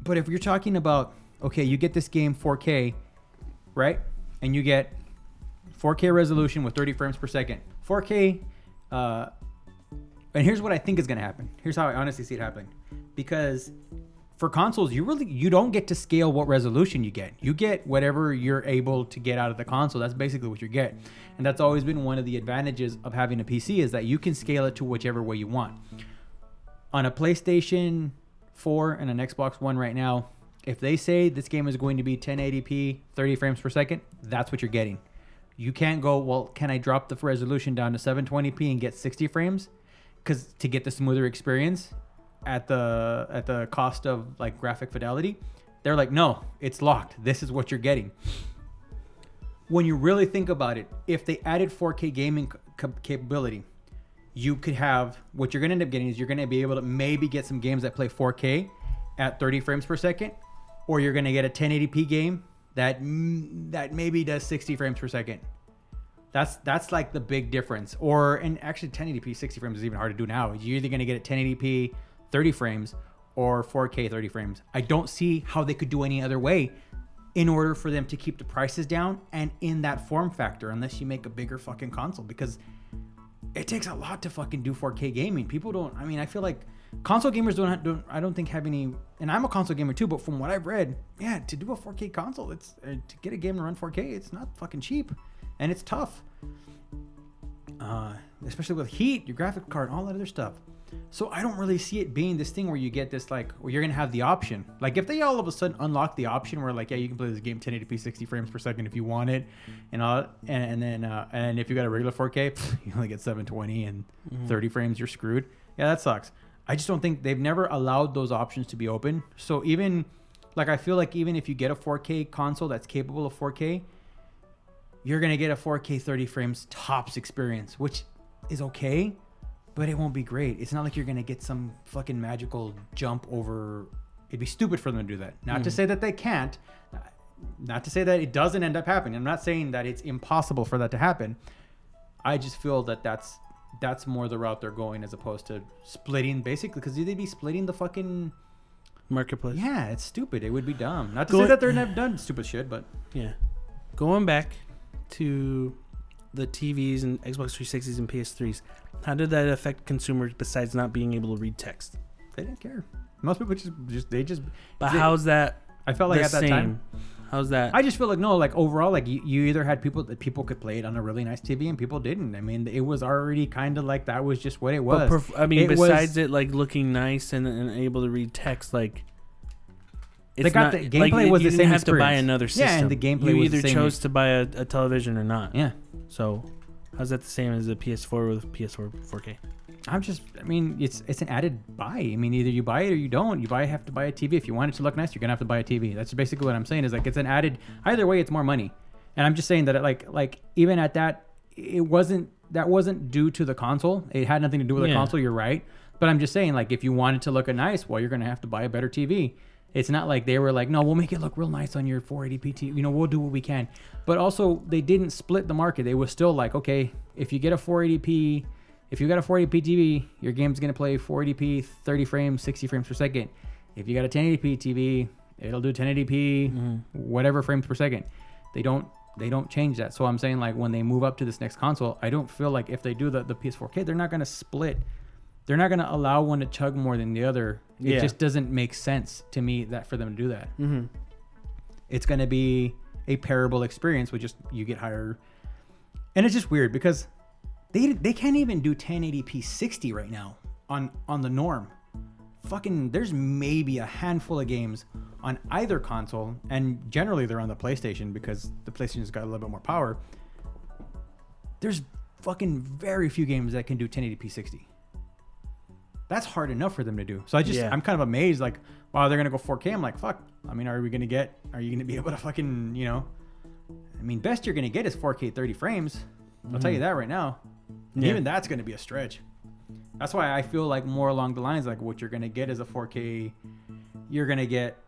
But if you're talking about okay, you get this game 4K, right? And you get 4K resolution with 30 frames per second. 4K, uh, and here's what I think is going to happen. Here's how I honestly see it happening. Because for consoles, you really you don't get to scale what resolution you get. You get whatever you're able to get out of the console. That's basically what you get. And that's always been one of the advantages of having a PC is that you can scale it to whichever way you want. On a PlayStation 4 and an Xbox One right now, if they say this game is going to be 1080p, 30 frames per second, that's what you're getting. You can't go, well, can I drop the resolution down to 720p and get 60 frames? Cuz to get the smoother experience at the at the cost of like graphic fidelity, they're like, "No, it's locked. This is what you're getting." When you really think about it, if they added 4K gaming c- capability, you could have what you're going to end up getting is you're going to be able to maybe get some games that play 4K at 30 frames per second, or you're going to get a 1080p game that that maybe does 60 frames per second. That's that's like the big difference. Or and actually 1080p 60 frames is even hard to do now. You're either gonna get it 1080p 30 frames or 4K 30 frames. I don't see how they could do any other way in order for them to keep the prices down and in that form factor unless you make a bigger fucking console because it takes a lot to fucking do 4K gaming. People don't. I mean, I feel like console gamers don't. Don't I don't think have any. And I'm a console gamer too. But from what I've read, yeah, to do a 4K console, it's uh, to get a game to run 4K. It's not fucking cheap, and it's tough. Uh, especially with heat, your graphic card, all that other stuff. So I don't really see it being this thing where you get this like where you're gonna have the option. Like if they all of a sudden unlock the option where like yeah you can play this game 1080p 60 frames per second if you want it, and all and, and then uh, and if you got a regular 4K pff, (laughs) you only get 720 and 30 frames you're screwed. Yeah that sucks. I just don't think they've never allowed those options to be open. So even like I feel like even if you get a 4K console that's capable of 4K, you're gonna get a 4K 30 frames tops experience, which is okay, but it won't be great. It's not like you're gonna get some fucking magical jump over. It'd be stupid for them to do that. Not to mm. say that they can't. Not to say that it doesn't end up happening. I'm not saying that it's impossible for that to happen. I just feel that that's that's more the route they're going as opposed to splitting basically because they'd be splitting the fucking Marketplace. yeah it's stupid it would be dumb not to Go- say that they're never done stupid shit but Yeah. Going back to the TVs and Xbox 360s and PS3s, how did that affect consumers besides not being able to read text? they didn't care most people just just they just But They- how's that I felt like at that same? time How's that? I just feel like no, like overall, like you, you either had people that people could play it on a really nice TV and people didn't. I mean, it was already kind of like that was just what it was. but perf- I mean, It was- besides it like looking nice and, and able to read text, like They got the- gameplay like, was you the didn't same have to buy another system. Yeah, and the gameplay you was the either chose to buy a, a television or not. yeah, So, how's that the same as a PS4 with PS4 4K? I'm just. I mean, it's it's an added buy. I mean, either you buy it or you don't. You buy have to buy a TV if you want it to look nice. You're gonna have to buy a TV. That's basically what I'm saying. Is like it's an added. Either way, it's more money. And I'm just saying that it, like like even at that, it wasn't that wasn't due to the console. It had nothing to do with the console. You're right. But I'm just saying like if you wanted to look nice, well, you're gonna have to buy a better TV. It's not like they were like, no, we'll make it look real nice on your 480p TV. You know, we'll do what we can. But also, they didn't split the market. They were still like, okay, if you get a 480p, if you got a 480p TV, your game's gonna play 480p, 30 frames, 60 frames per second. If you got a 1080p TV, it'll do 1080p, mm-hmm. whatever frames per second. They don't they don't change that. So I'm saying like when they move up to this next console, I don't feel like if they do the, the PS4K, they're not gonna split. They're not gonna allow one to chug more than the other. It Yeah. just doesn't make sense to me that for them to do that. Mm-hmm. It's gonna be a parable experience with just you get higher, and it's just weird because they they can't even do 1080p 60 right now on on the norm. Fucking, there's maybe a handful of games on either console, and generally they're on the PlayStation because the PlayStation's got a little bit more power. There's fucking very few games that can do 1080p 60. That's hard enough for them to do. So I just, Yeah. I'm kind of amazed. Like, wow, they're gonna go 4K. I'm like, fuck. I mean, are we gonna get? Are you gonna be able to fucking, you know? I mean, best you're gonna get is 4K 30 frames. I'll tell you mm-hmm. that right now. And Yeah. Even that's gonna be a stretch. That's why I feel like more along the lines like what you're gonna get is a 4K. You're gonna get.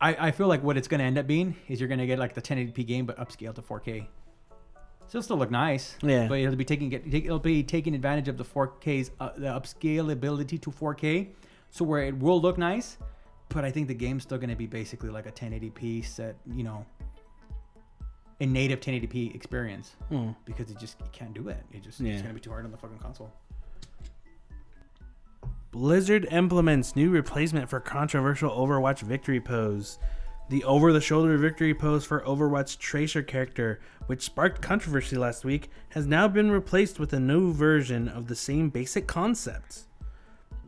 I, I feel like what it's gonna end up being is you're gonna get like the 1080p game but upscale to 4K. So it'll still look nice. Yeah. But it'll be taking it'll be taking advantage of the 4K's uh, the upscalability to 4K, so where it will look nice, but I think the game's still gonna be basically like a 1080p set, you know, a native 1080p experience Hmm. because it just it can't do it. It just Yeah. it's gonna be too hard on the fucking console. Blizzard implements new replacement for controversial Overwatch victory pose. The over the shoulder victory pose for Overwatch Tracer character, which sparked controversy last week, has now been replaced with a new version of the same basic concept.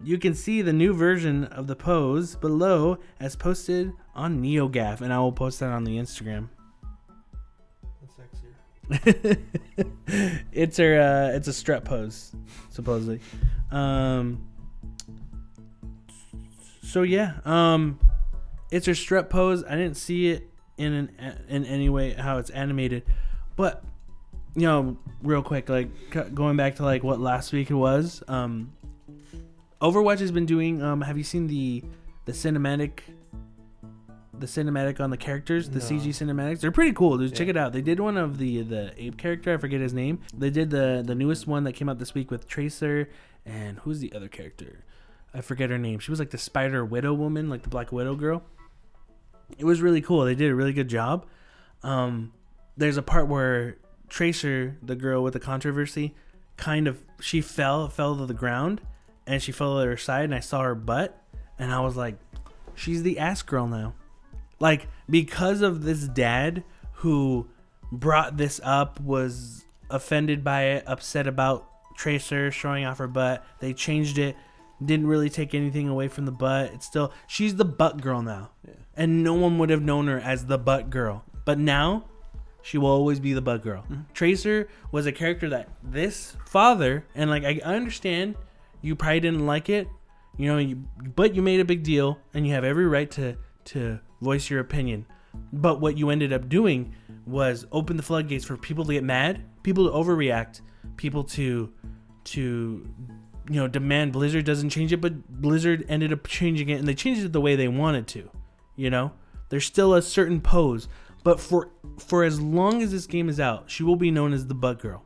You can see the new version of the pose below as posted on NeoGAF, and I will post that on the Instagram. (laughs) it's her uh, it's a strut pose, supposedly. Um so yeah, um it's her strut pose. I didn't see it in an in any way how it's animated. But you know, real quick like going back to like what last week it was, um Overwatch has been doing um have you seen the the cinematic the cinematic on the characters, the No. CG cinematics. They're pretty cool, dude. Check it out. They did one of the the ape character. I forget his name. They did the the newest one that came out this week with Tracer and who's the other character? I forget her name. She was like the Spider Widow woman, like the Black Widow girl. It was really cool. They did a really good job. Um, there's a part where Tracer, the girl with the controversy, kind of she fell fell to the ground and she fell to her side and I saw her butt and I was like, she's the ass girl now. Like because of this dad who brought this up was offended by it, upset about Tracer showing off her butt. They changed it. Didn't really take anything away from the butt. It's still she's the butt girl now. And no one would have known her as the butt girl. But now she will always be the butt girl. Mm-hmm. Tracer was a character that this father and like I, I understand you probably didn't like it, you know, you, but you made a big deal and you have every right to to voice your opinion. But what you ended up doing was open the floodgates for people to get mad, people to overreact, people to to you know demand Blizzard doesn't change it, but Blizzard ended up changing it and they changed it the way they wanted to. You know, there's still a certain pose, but for for as long as this game is out, she will be known as the Butt Girl.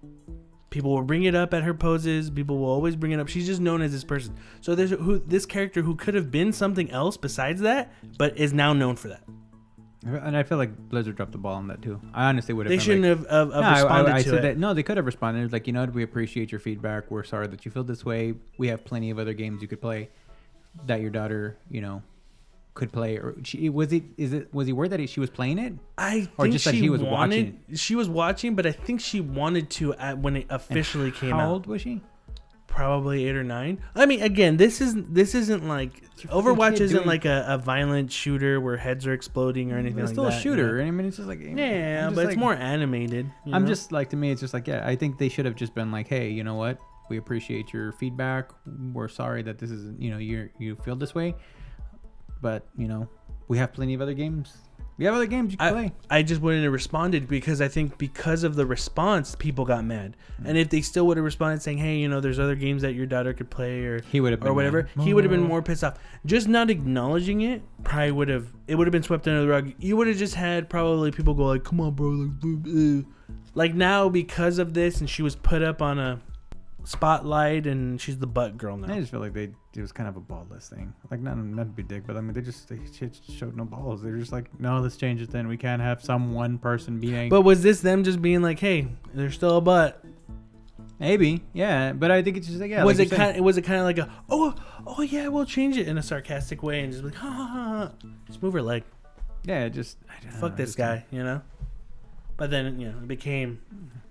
People will bring it up at her poses. People will always bring it up. She's just known as this person. So there's who this character who could have been something else besides that, but is now known for that. And I feel like Blizzard dropped the ball on that too. I honestly would have. They shouldn't like, have, have, have No, I- I- responded I to said it. that- no, they could have responded. Like, you know? We appreciate your feedback. We're sorry that you feel this way. We have plenty of other games you could play that your daughter, you know, could play. Or she, was it? Is it? Was he worried that he, she was playing it? I or think just she that he was wanted, watching. She was watching, but I think she wanted to at, when it officially came How out. old was she? Probably eight or nine. I mean, again, this isn't this isn't like Overwatch isn't doing- like a, a violent shooter where heads are exploding or anything It's like still that. a you shooter. know? I mean, it's just like Yeah, just but it's more animated. you I'm know? just like to me, it's just like yeah. I think they should have just been like, hey, you know what? We appreciate your feedback. We're sorry that this is you know you you feel this way, but you know we have plenty of other games. We have other games you can play. I just wouldn't have responded because I think because of the response, people got mad. Hmm. And if they still would have responded saying, "Hey, you know, there's other games that your daughter could play," or He would have or whatever, mad. he would have been more pissed off. Just not acknowledging it probably would have it would have been swept under the rug. You would have just had probably people go like, "Come on, bro," like, like now because of this, and she was put up on a spotlight, and she's the butt girl now. I just feel like they it was kind of a ballless thing. Like not not to be dick, but I mean they just they just showed no balls. They're just like, no, let's change it. Then we can't have some one person being. But was this them just being like, "Hey, there's still a butt"? maybe, yeah. But I think it's just like yeah. was like it kind? saying. was it kind of like a oh oh yeah we'll change it in a sarcastic way and just like ha ha ha, ha. just move her leg Yeah, just I don't know, fuck it this guy you know but then you know it became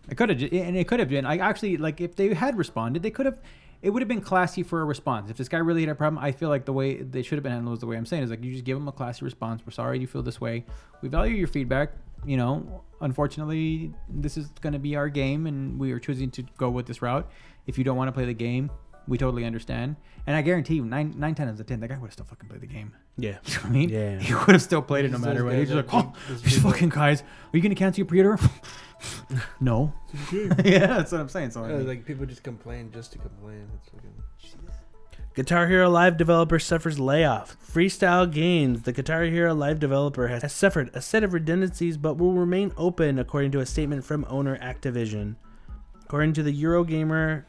It could have, and it could have been. I actually like if they had responded, they could have. It would have been classy for a response. If this guy really had a problem, I feel like the way they should have been handled was the way I'm saying is like you just give him a classy response. We're sorry you feel this way. We value your feedback. You know, unfortunately, this is going to be our game, and we are choosing to go with this route. If you don't want to play the game, we totally understand. And I guarantee you, nine nine times out of ten, that guy would have still fucking played the game. yeah (laughs) You know what I mean, Yeah. he would have still played it no matter what. He's just like, oh, these fucking guys. Are you gonna cancel your pre-order? (laughs) (laughs) no. (laughs) yeah, that's what I'm saying. So I Yeah, mean, like people just complain just to complain. It's fucking. Guitar Hero Live developer suffers layoff. Freestyle Games, the Guitar Hero Live developer, has suffered a set of redundancies but will remain open, according to a statement from owner Activision. According to the Eurogamer,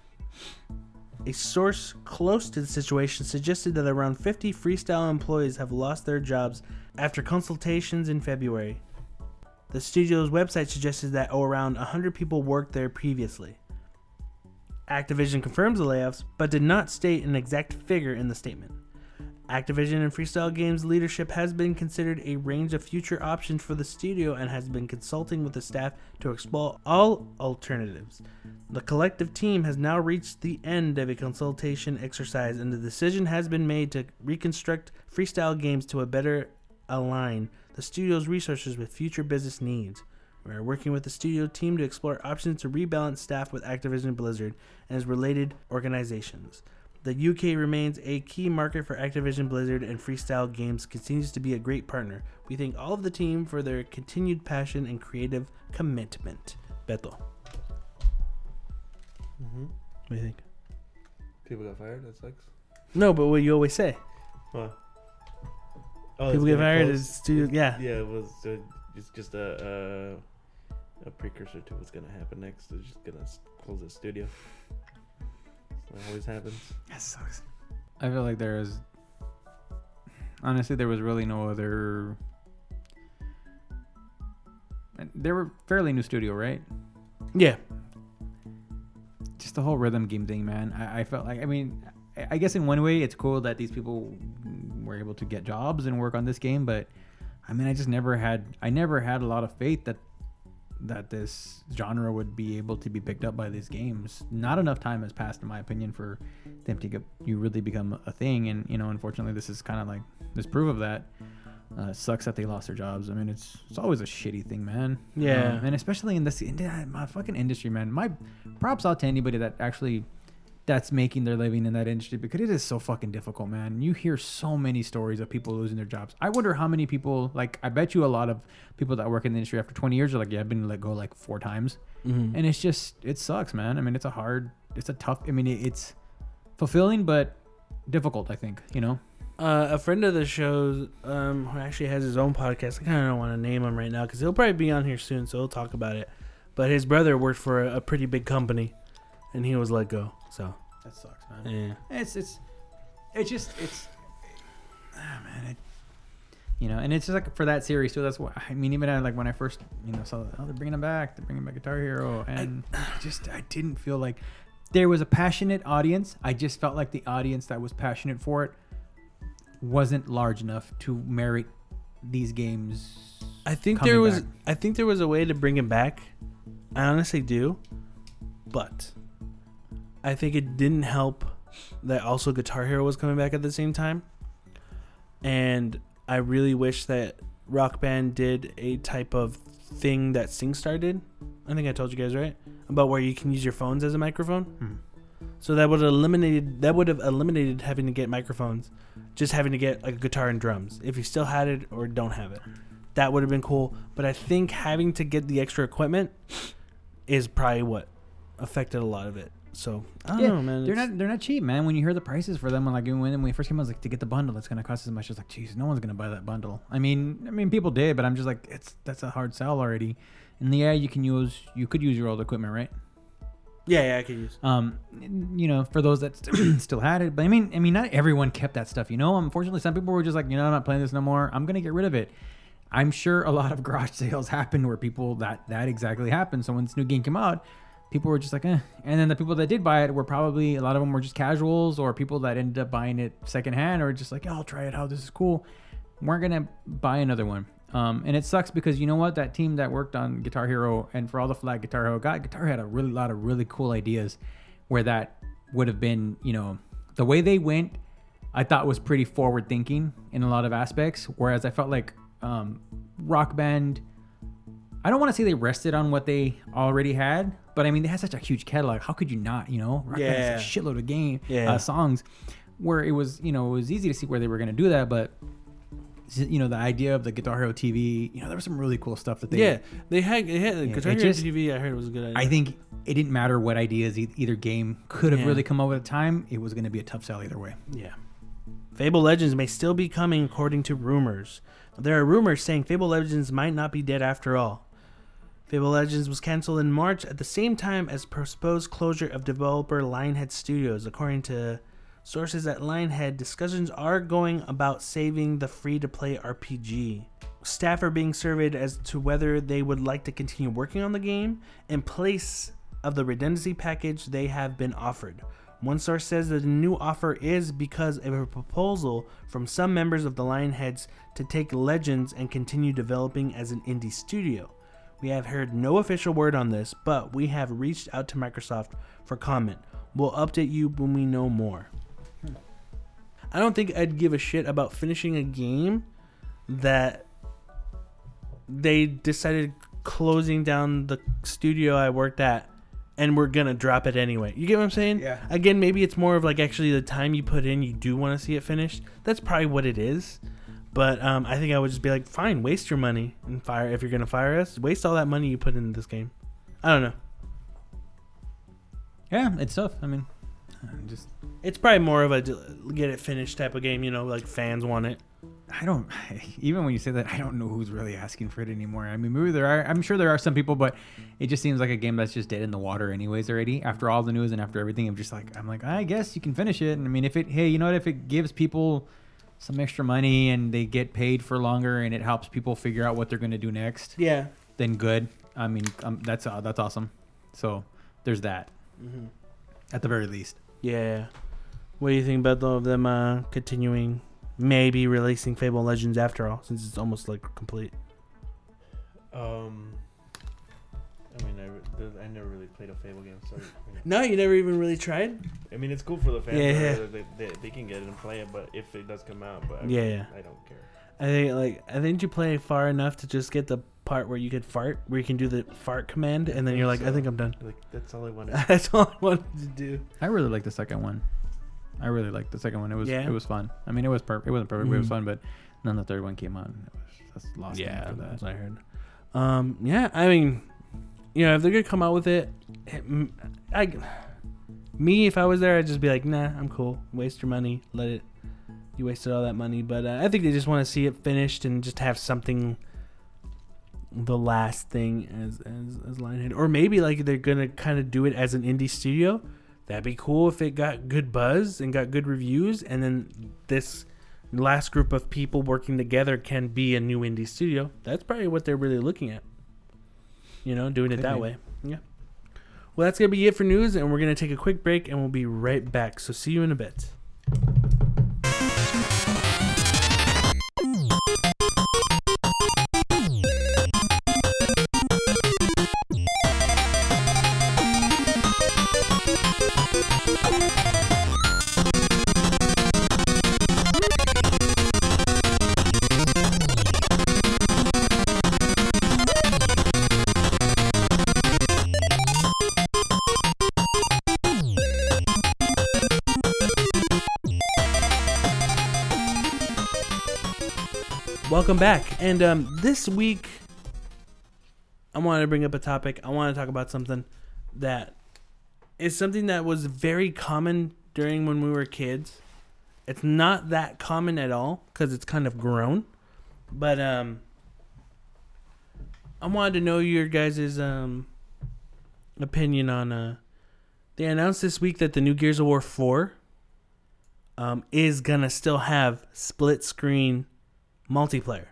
a source close to the situation suggested that around 50 Freestyle employees have lost their jobs after consultations in February. The studio's website suggested that around 100 people worked there previously. Activision confirms the layoffs, but did not state an exact figure in the statement. Activision and Freestyle Games leadership has been considered a range of future options for the studio and has been consulting with the staff to explore all alternatives. The collective team has now reached the end of a consultation exercise, and the decision has been made to reconstruct Freestyle Games to a better align the studio's resources with future business needs. We are working with the studio team to explore options to rebalance staff with Activision Blizzard and its related organizations. The UK remains a key market for Activision Blizzard, and Freestyle Games continues to be a great partner. We thank all of the team for their continued passion and creative commitment. Beto, Mm-hmm. what do you think? People got fired. That sucks. No, but what you always say. What? Oh, People get gonna fired close? as studio. Yeah. Yeah, it was. It's just a, a a precursor to what's gonna happen next. They're just gonna close the studio. That always happens. That sucks. I feel like there is. Honestly, there was really no other. They were fairly new studio, right? Yeah. Just the whole rhythm game thing, man. I, I felt like, I mean, I- guess in one way it's cool that these people were able to get jobs and work on this game, but I mean, I just never had, I never had a lot of faith that that this genre would be able to be picked up by these games. Not enough time has passed, in my opinion, for them to get you really become a thing. And you know, unfortunately, this is kind of like this proof of that. Uh, sucks that they lost their jobs. I mean, it's it's always a shitty thing, man. Yeah. Um, and especially in this in my fucking industry, man. My props out to anybody that actually that's making their living in that industry because it is so fucking difficult, man. You hear so many stories of people losing their jobs. I wonder how many people, like, I bet you a lot of people that work in the industry after 20 years are like, yeah, I've been let go like four times. Mhm. And it's just, it sucks, man. I mean, it's a hard, it's a tough, I mean, it- it's fulfilling, but difficult, I think, you know? Uh, a friend of the show, um, who actually has his own podcast. I kind of don't want to name him right now because he'll probably be on here soon, so he'll talk about it. But his brother worked for a, a pretty big company, and he was let go. So That sucks, man. yeah, It's, it's, it's just, it's, ah, man, it, you know, and it's just like for that series too. That's why I mean, even I, like when I first, you know, saw, oh, they're bringing him back, they're bringing back Guitar Hero, and I, just I didn't feel like there was a passionate audience. I just felt like the audience that was passionate for it wasn't large enough to merit these games. I think there was back. I think there was a way to bring him back. I honestly do, but I think it didn't help that also Guitar Hero was coming back at the same time, and I really wish that Rock Band did a type of thing that SingStar did. I think I told you guys right about where you can use your phones as a microphone. Hmm. So that would have eliminated that would have eliminated having to get microphones, just having to get like a guitar and drums. If you still had it or don't have it, that would have been cool. But I think having to get the extra equipment is probably what affected a lot of it. So I don't Yeah, know, man. They're It's- not they're not cheap, man. When you hear the prices for them, when like when we first came out, I was like to get the bundle, it's gonna cost as much. It's like, geez, no one's gonna buy that bundle. I mean, I mean, people did, but I'm just like, it's that's a hard sell already. And yeah, you can use you could use your old equipment, right? yeah, yeah, I could use. Um, you know, for those that st- (coughs) still had it, but I mean, I mean, not everyone kept that stuff. You know, unfortunately, some people were just like, you know, I'm not playing this no more. I'm gonna get rid of it. I'm sure a lot of (laughs) garage sales happened where people that that exactly happened. So when this new game came out, people were just like, eh. And then the people that did buy it were probably a lot of them were just casuals or people that ended up buying it secondhand or just like, I'll try it out. This is cool. Weren't gonna buy another one. Um, and it sucks because you know what? That team that worked on Guitar Hero and for all the flag Guitar Hero got, Guitar had a really lot of really cool ideas where that would have been, you know, the way they went, I thought was pretty forward thinking in a lot of aspects. Whereas I felt like um, Rock Band, I don't want to say they rested on what they already had, but I mean they had such a huge catalog. How could you not? You know, Rock Band Yeah. has a shitload of game Yeah. uh, songs, where it was you know it was easy to see where they were going to do that, but you know the idea of the Guitar Hero TV, you know there was some really cool stuff that they yeah, they had, they had Yeah, Guitar Hero just- TV. I heard it was a good idea. I think it didn't matter what ideas e- either game could have Yeah. really come up at a time. It was going to be a tough sell either way. Yeah. Fable Legends may still be coming according to rumors. There are rumors saying Fable Legends might not be dead after all. Fable Legends was canceled in March at the same time as proposed closure of developer Lionhead Studios. According to sources at Lionhead, discussions are going about saving the free to play RPG. Staff are being surveyed as to whether they would like to continue working on the game in place of the redundancy package they have been offered. One source says that the new offer is because of a proposal from some members of the Lionheads to take Legends and continue developing as an indie studio. We have heard no official word on this, but we have reached out to Microsoft for comment. We'll update you when we know more. I don't think I'd give a shit about finishing a game that they decided closing down the studio I worked at and we're gonna drop it anyway. You get what I'm saying? Yeah. Again, maybe it's more of like actually the time you put in, you do want to see it finished. That's probably what it is. But um, I think I would just be like, fine, waste your money and fire. If you're gonna fire us, waste all that money you put into this game. I don't know. Yeah, it's tough. I mean, uh, just It's probably more of a get it finished type of game. You know, like fans want it. I don't. (laughs) Even when you say that, I don't know who's really asking for it anymore. I mean, maybe there are. I'm sure there are some people, but it just seems like a game that's just dead in the water, anyways. Already after all the news and after everything, I'm just like, I'm like, I guess you can finish it. And I mean, if it, hey, you know what? If it gives people some extra money and they get paid for longer, and it helps people figure out what they're gonna do next, Yeah. then good. I mean, um, that's uh, that's awesome. So there's that. Mm-hmm. At the very least. Yeah. What do you think about though of them uh, continuing, maybe releasing Fable Legends after all, since it's almost like complete? Um, I mean, I, I never really played a Fable game, so you know. No, you never even really tried. I mean, it's cool for the fans. Yeah, Yeah, yeah. They, they, they can get it and play it, but if it does come out, but I, Yeah, yeah. I don't care. I think like I think you play far enough to just get the part where you could fart, where you can do the fart command, and then you're like, I think I'm done. Like that's all I wanted. (laughs) That's all I wanted to do. I really like the second one. I really liked the second one. It was Yeah? it was fun. I mean, it was perfect. It wasn't perfect. but It was Mhm. fun, but then the third one came out. And it was that's lost me after that's what I heard. Um, yeah, I mean, you know, if they're gonna come out with it, it- I, me, if I was there, I'd just be like, nah, I'm cool. Waste your money. Let it. You wasted all that money, but uh, I think they just want to see it finished and just have something. The last thing as as as Lionhead, or maybe like they're gonna kind of do it as an indie studio. That'd be cool if it got good buzz and got good reviews, and then this last group of people working together can be a new indie studio. That's probably what they're really looking at. You know, doing it that way. Yeah. Well, that's going to be it for news, and we're going to take a quick break, and we'll be right back. So, see you in a bit. Back. And um, this week, I wanted to bring up a topic. I want to talk about something that is something that was very common during when we were kids. It's not that common at all because it's kind of grown. But um, I wanted to know your guys' um, opinion on. Uh, they announced this week that the new Gears of War 4 um, is going to still have split screen multiplayer.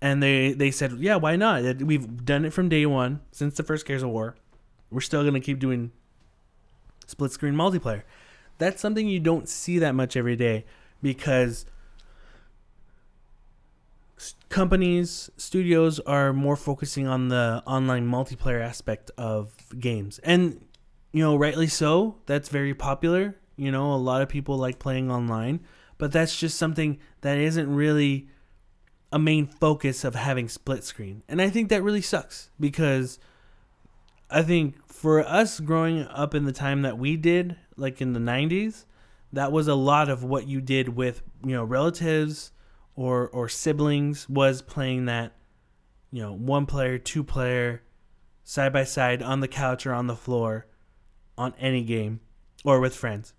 And they they said, yeah, why not? We've done it from day one since the first Gears of War. We're still gonna keep doing split screen multiplayer. That's something you don't see that much every day because companies, studios are more focusing on the online multiplayer aspect of games. And you know, rightly so. That's very popular. You know, a lot of people like playing online, but that's just something that isn't really a main focus of having split screen. And I think that really sucks because I think for us growing up in the time that we did, like in the 90s, that was a lot of what you did with, you know, relatives or or siblings was playing that, you know, one player, two player side by side on the couch or on the floor on any game or with friends.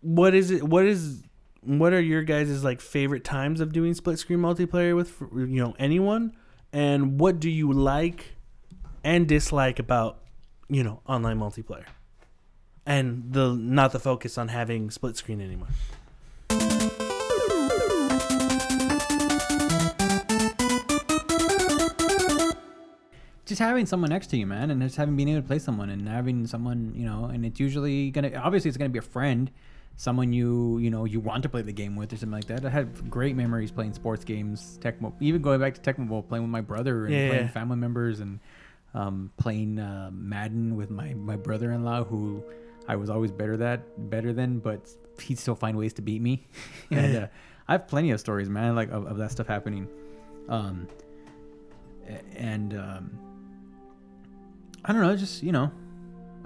What is it what is what are your guys' like favorite times of doing split screen multiplayer with you know anyone? And what do you like and dislike about you know online multiplayer? And the not the focus on having split screen anymore. Just having someone next to you, man, and just having being able to play someone and having someone, you know, and it's usually gonna obviously it's gonna be a friend, someone you you know you want to play the game with or something like that. I had great memories playing sports games, Tecmo, even going back to Tecmo Bowl, playing with my brother and Yeah, playing yeah. family members and um, playing uh, Madden with my my brother-in-law who I was always better that better than, but he'd still find ways to beat me. (laughs) and (laughs) uh, I have plenty of stories, man, like of, of that stuff happening. Um, and um, I don't know, just you know,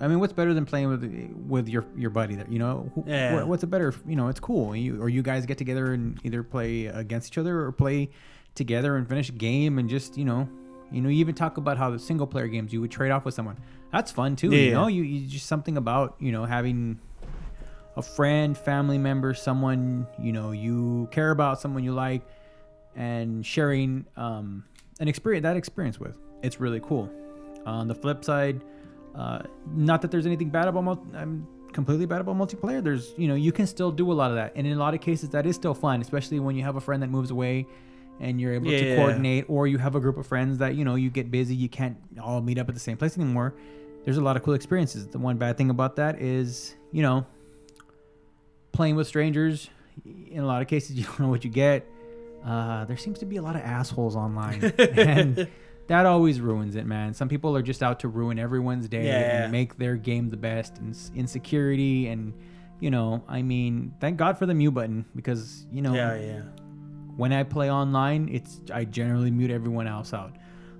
I mean, what's better than playing with with your your buddy? there? you know, who, Yeah. what- what's a better? You know, it's cool. You or you guys get together and either play against each other or play together and finish a game and just you know, you know, you even talk about how the single player games you would trade off with someone. That's fun too. Yeah, you know, you, you just something about you know having a friend, family member, someone you know you care about, someone you like, and sharing um, an experience that experience with. It's really cool. On the flip side, uh, not that there's anything bad about I'm completely bad about multiplayer. There's you know you can still do a lot of that, and in a lot of cases that is still fun, especially when you have a friend that moves away. And you're able Yeah, to coordinate, or you have a group of friends that you know you get busy, you can't all meet up at the same place anymore. There's a lot of cool experiences. The one bad thing about that is, you know, playing with strangers. In a lot of cases, (laughs) you don't know what you get. Uh, there seems to be a lot of assholes online, (laughs) and that always ruins it, man. Some people are just out to ruin everyone's day Yeah. and make their game the best, and insecurity, and you know, I mean, thank God for the mute button because you know, Yeah, yeah. when I play online, it's I generally mute everyone else out.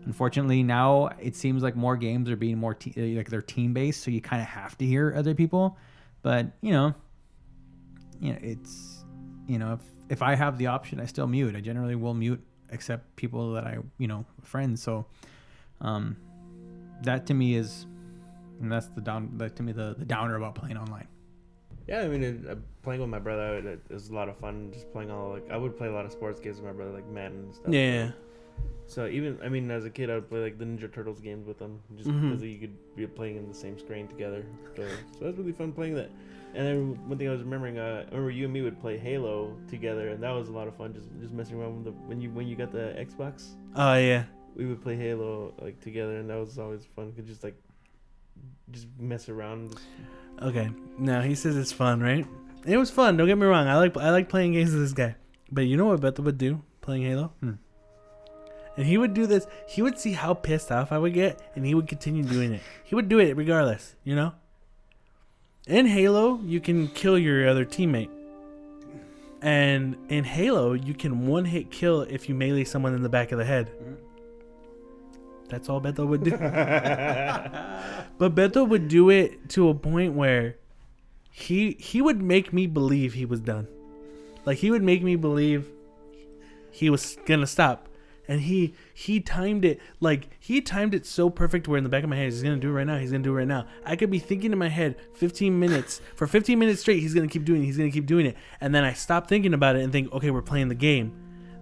Unfortunately, now it seems like more games are being more te- uh, like they're team based, so you kind of have to hear other people. But you know, you know, it's you know, if if I have the option, I still mute. I generally will mute except people that I you know friends. So, um, that to me is, and that's the down. That to me the the downer about playing online. Yeah, I mean, it, uh, playing with my brother, it, it was a lot of fun. Just playing all like I would play a lot of sports games with my brother, like Madden and stuff. Yeah. So even I mean, as a kid, I would play like the Ninja Turtles games with them, just Mhm. because you could be playing in the same screen together. So, so that was really fun playing that. And then one thing I was remembering, uh, I remember you and me would play Halo together, and that was a lot of fun. Just just messing around with the when you when you got the Xbox, Oh yeah. we would play Halo like together, and that was always fun. Could just like just mess around. Okay. Now he says it's fun, right? It was fun. Don't get me wrong. I like I like playing games with this guy. But you know what Beto would do playing Halo? Hmm. And he would do this. He would see how pissed off I would get, and he would continue doing it. He would do it regardless, you know. In Halo, you can kill your other teammate, and in Halo, you can one hit kill if you melee someone in the back of the head. That's all Beto would do. (laughs) but Beto would do it to a point where he he would make me believe he was done. Like he would make me believe he was gonna stop. And he he timed it like he timed it so perfect where in the back of my head he's gonna do it right now, he's gonna do it right now. I could be thinking in my head 15 minutes for 15 minutes straight he's gonna keep doing it, he's gonna keep doing it. And then I stop thinking about it and think, okay, we're playing the game.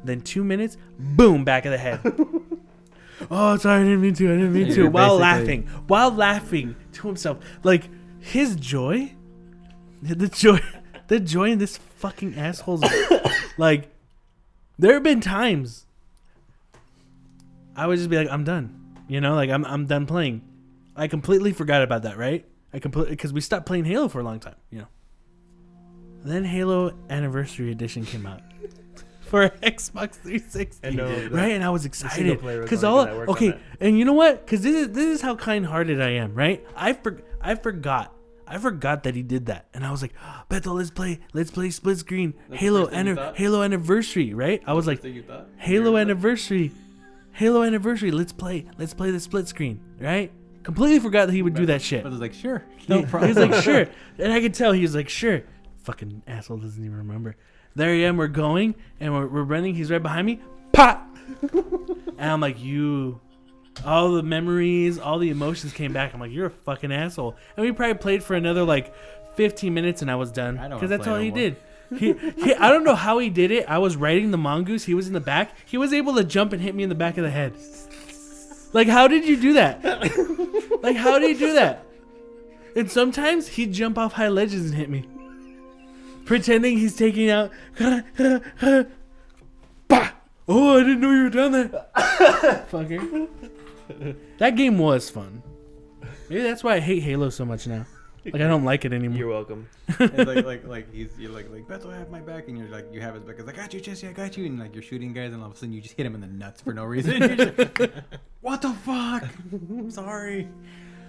Then two minutes, boom, back of the head. (laughs) oh, sorry, I didn't mean to. I didn't mean to. While laughing, while laughing to himself, like his joy, the joy, (laughs) the joy in this fucking asshole's, (coughs) like, there have been times I would just be like, I'm done. You know, like I'm I'm done playing. I completely forgot about that, right? I completely because we stopped playing Halo for a long time. You know. Then Halo Anniversary Edition came out (laughs) for Xbox 360, I know, the- right? And I was excited because all only thing that worked on okay, and you know what? Because this is this is how kind-hearted I am, right? I for, I forgot. I forgot that he did that, and I was like, (gasps) "Beto, let's play, let's play split screen, Halo, anni- Halo anniversary, right?" I was like, "Halo anniversary, Halo anniversary, let's play, let's play the split screen, right?" Completely forgot that he would do that shit. I was like, sure, No problem. He was like, sure. (laughs) And I could tell he was like, sure. Fucking asshole doesn't even remember. There I am, we're going, and we're, we're running. He's right behind me. Pop! and I'm like, you. All the memories, all the emotions came back. I'm like, you're a fucking asshole. And we probably played for another like 15 minutes, and I was done. I don't Because wanna that's play all no he more. did. He, he, I don't know how he did it. I was riding the mongoose. He was in the back. He was able to jump and hit me in the back of the head. Like, how did you do that? like, how did he do that? And sometimes he'd jump off high ledges and hit me. Pretending he's taking out. Oh, I didn't know you were down there. Fucker. That game was fun. Maybe that's why I hate Halo so much now. Like, I don't like it anymore. You're welcome. (laughs) It's like like like (laughs) he's you're like like Beto, I have my back, and you're like you have his back. He's like, I got you, Jesse, I got you, and like you're shooting guys, and all of a sudden you just hit him in the nuts for no reason. (laughs) You're like, what the fuck? I'm sorry.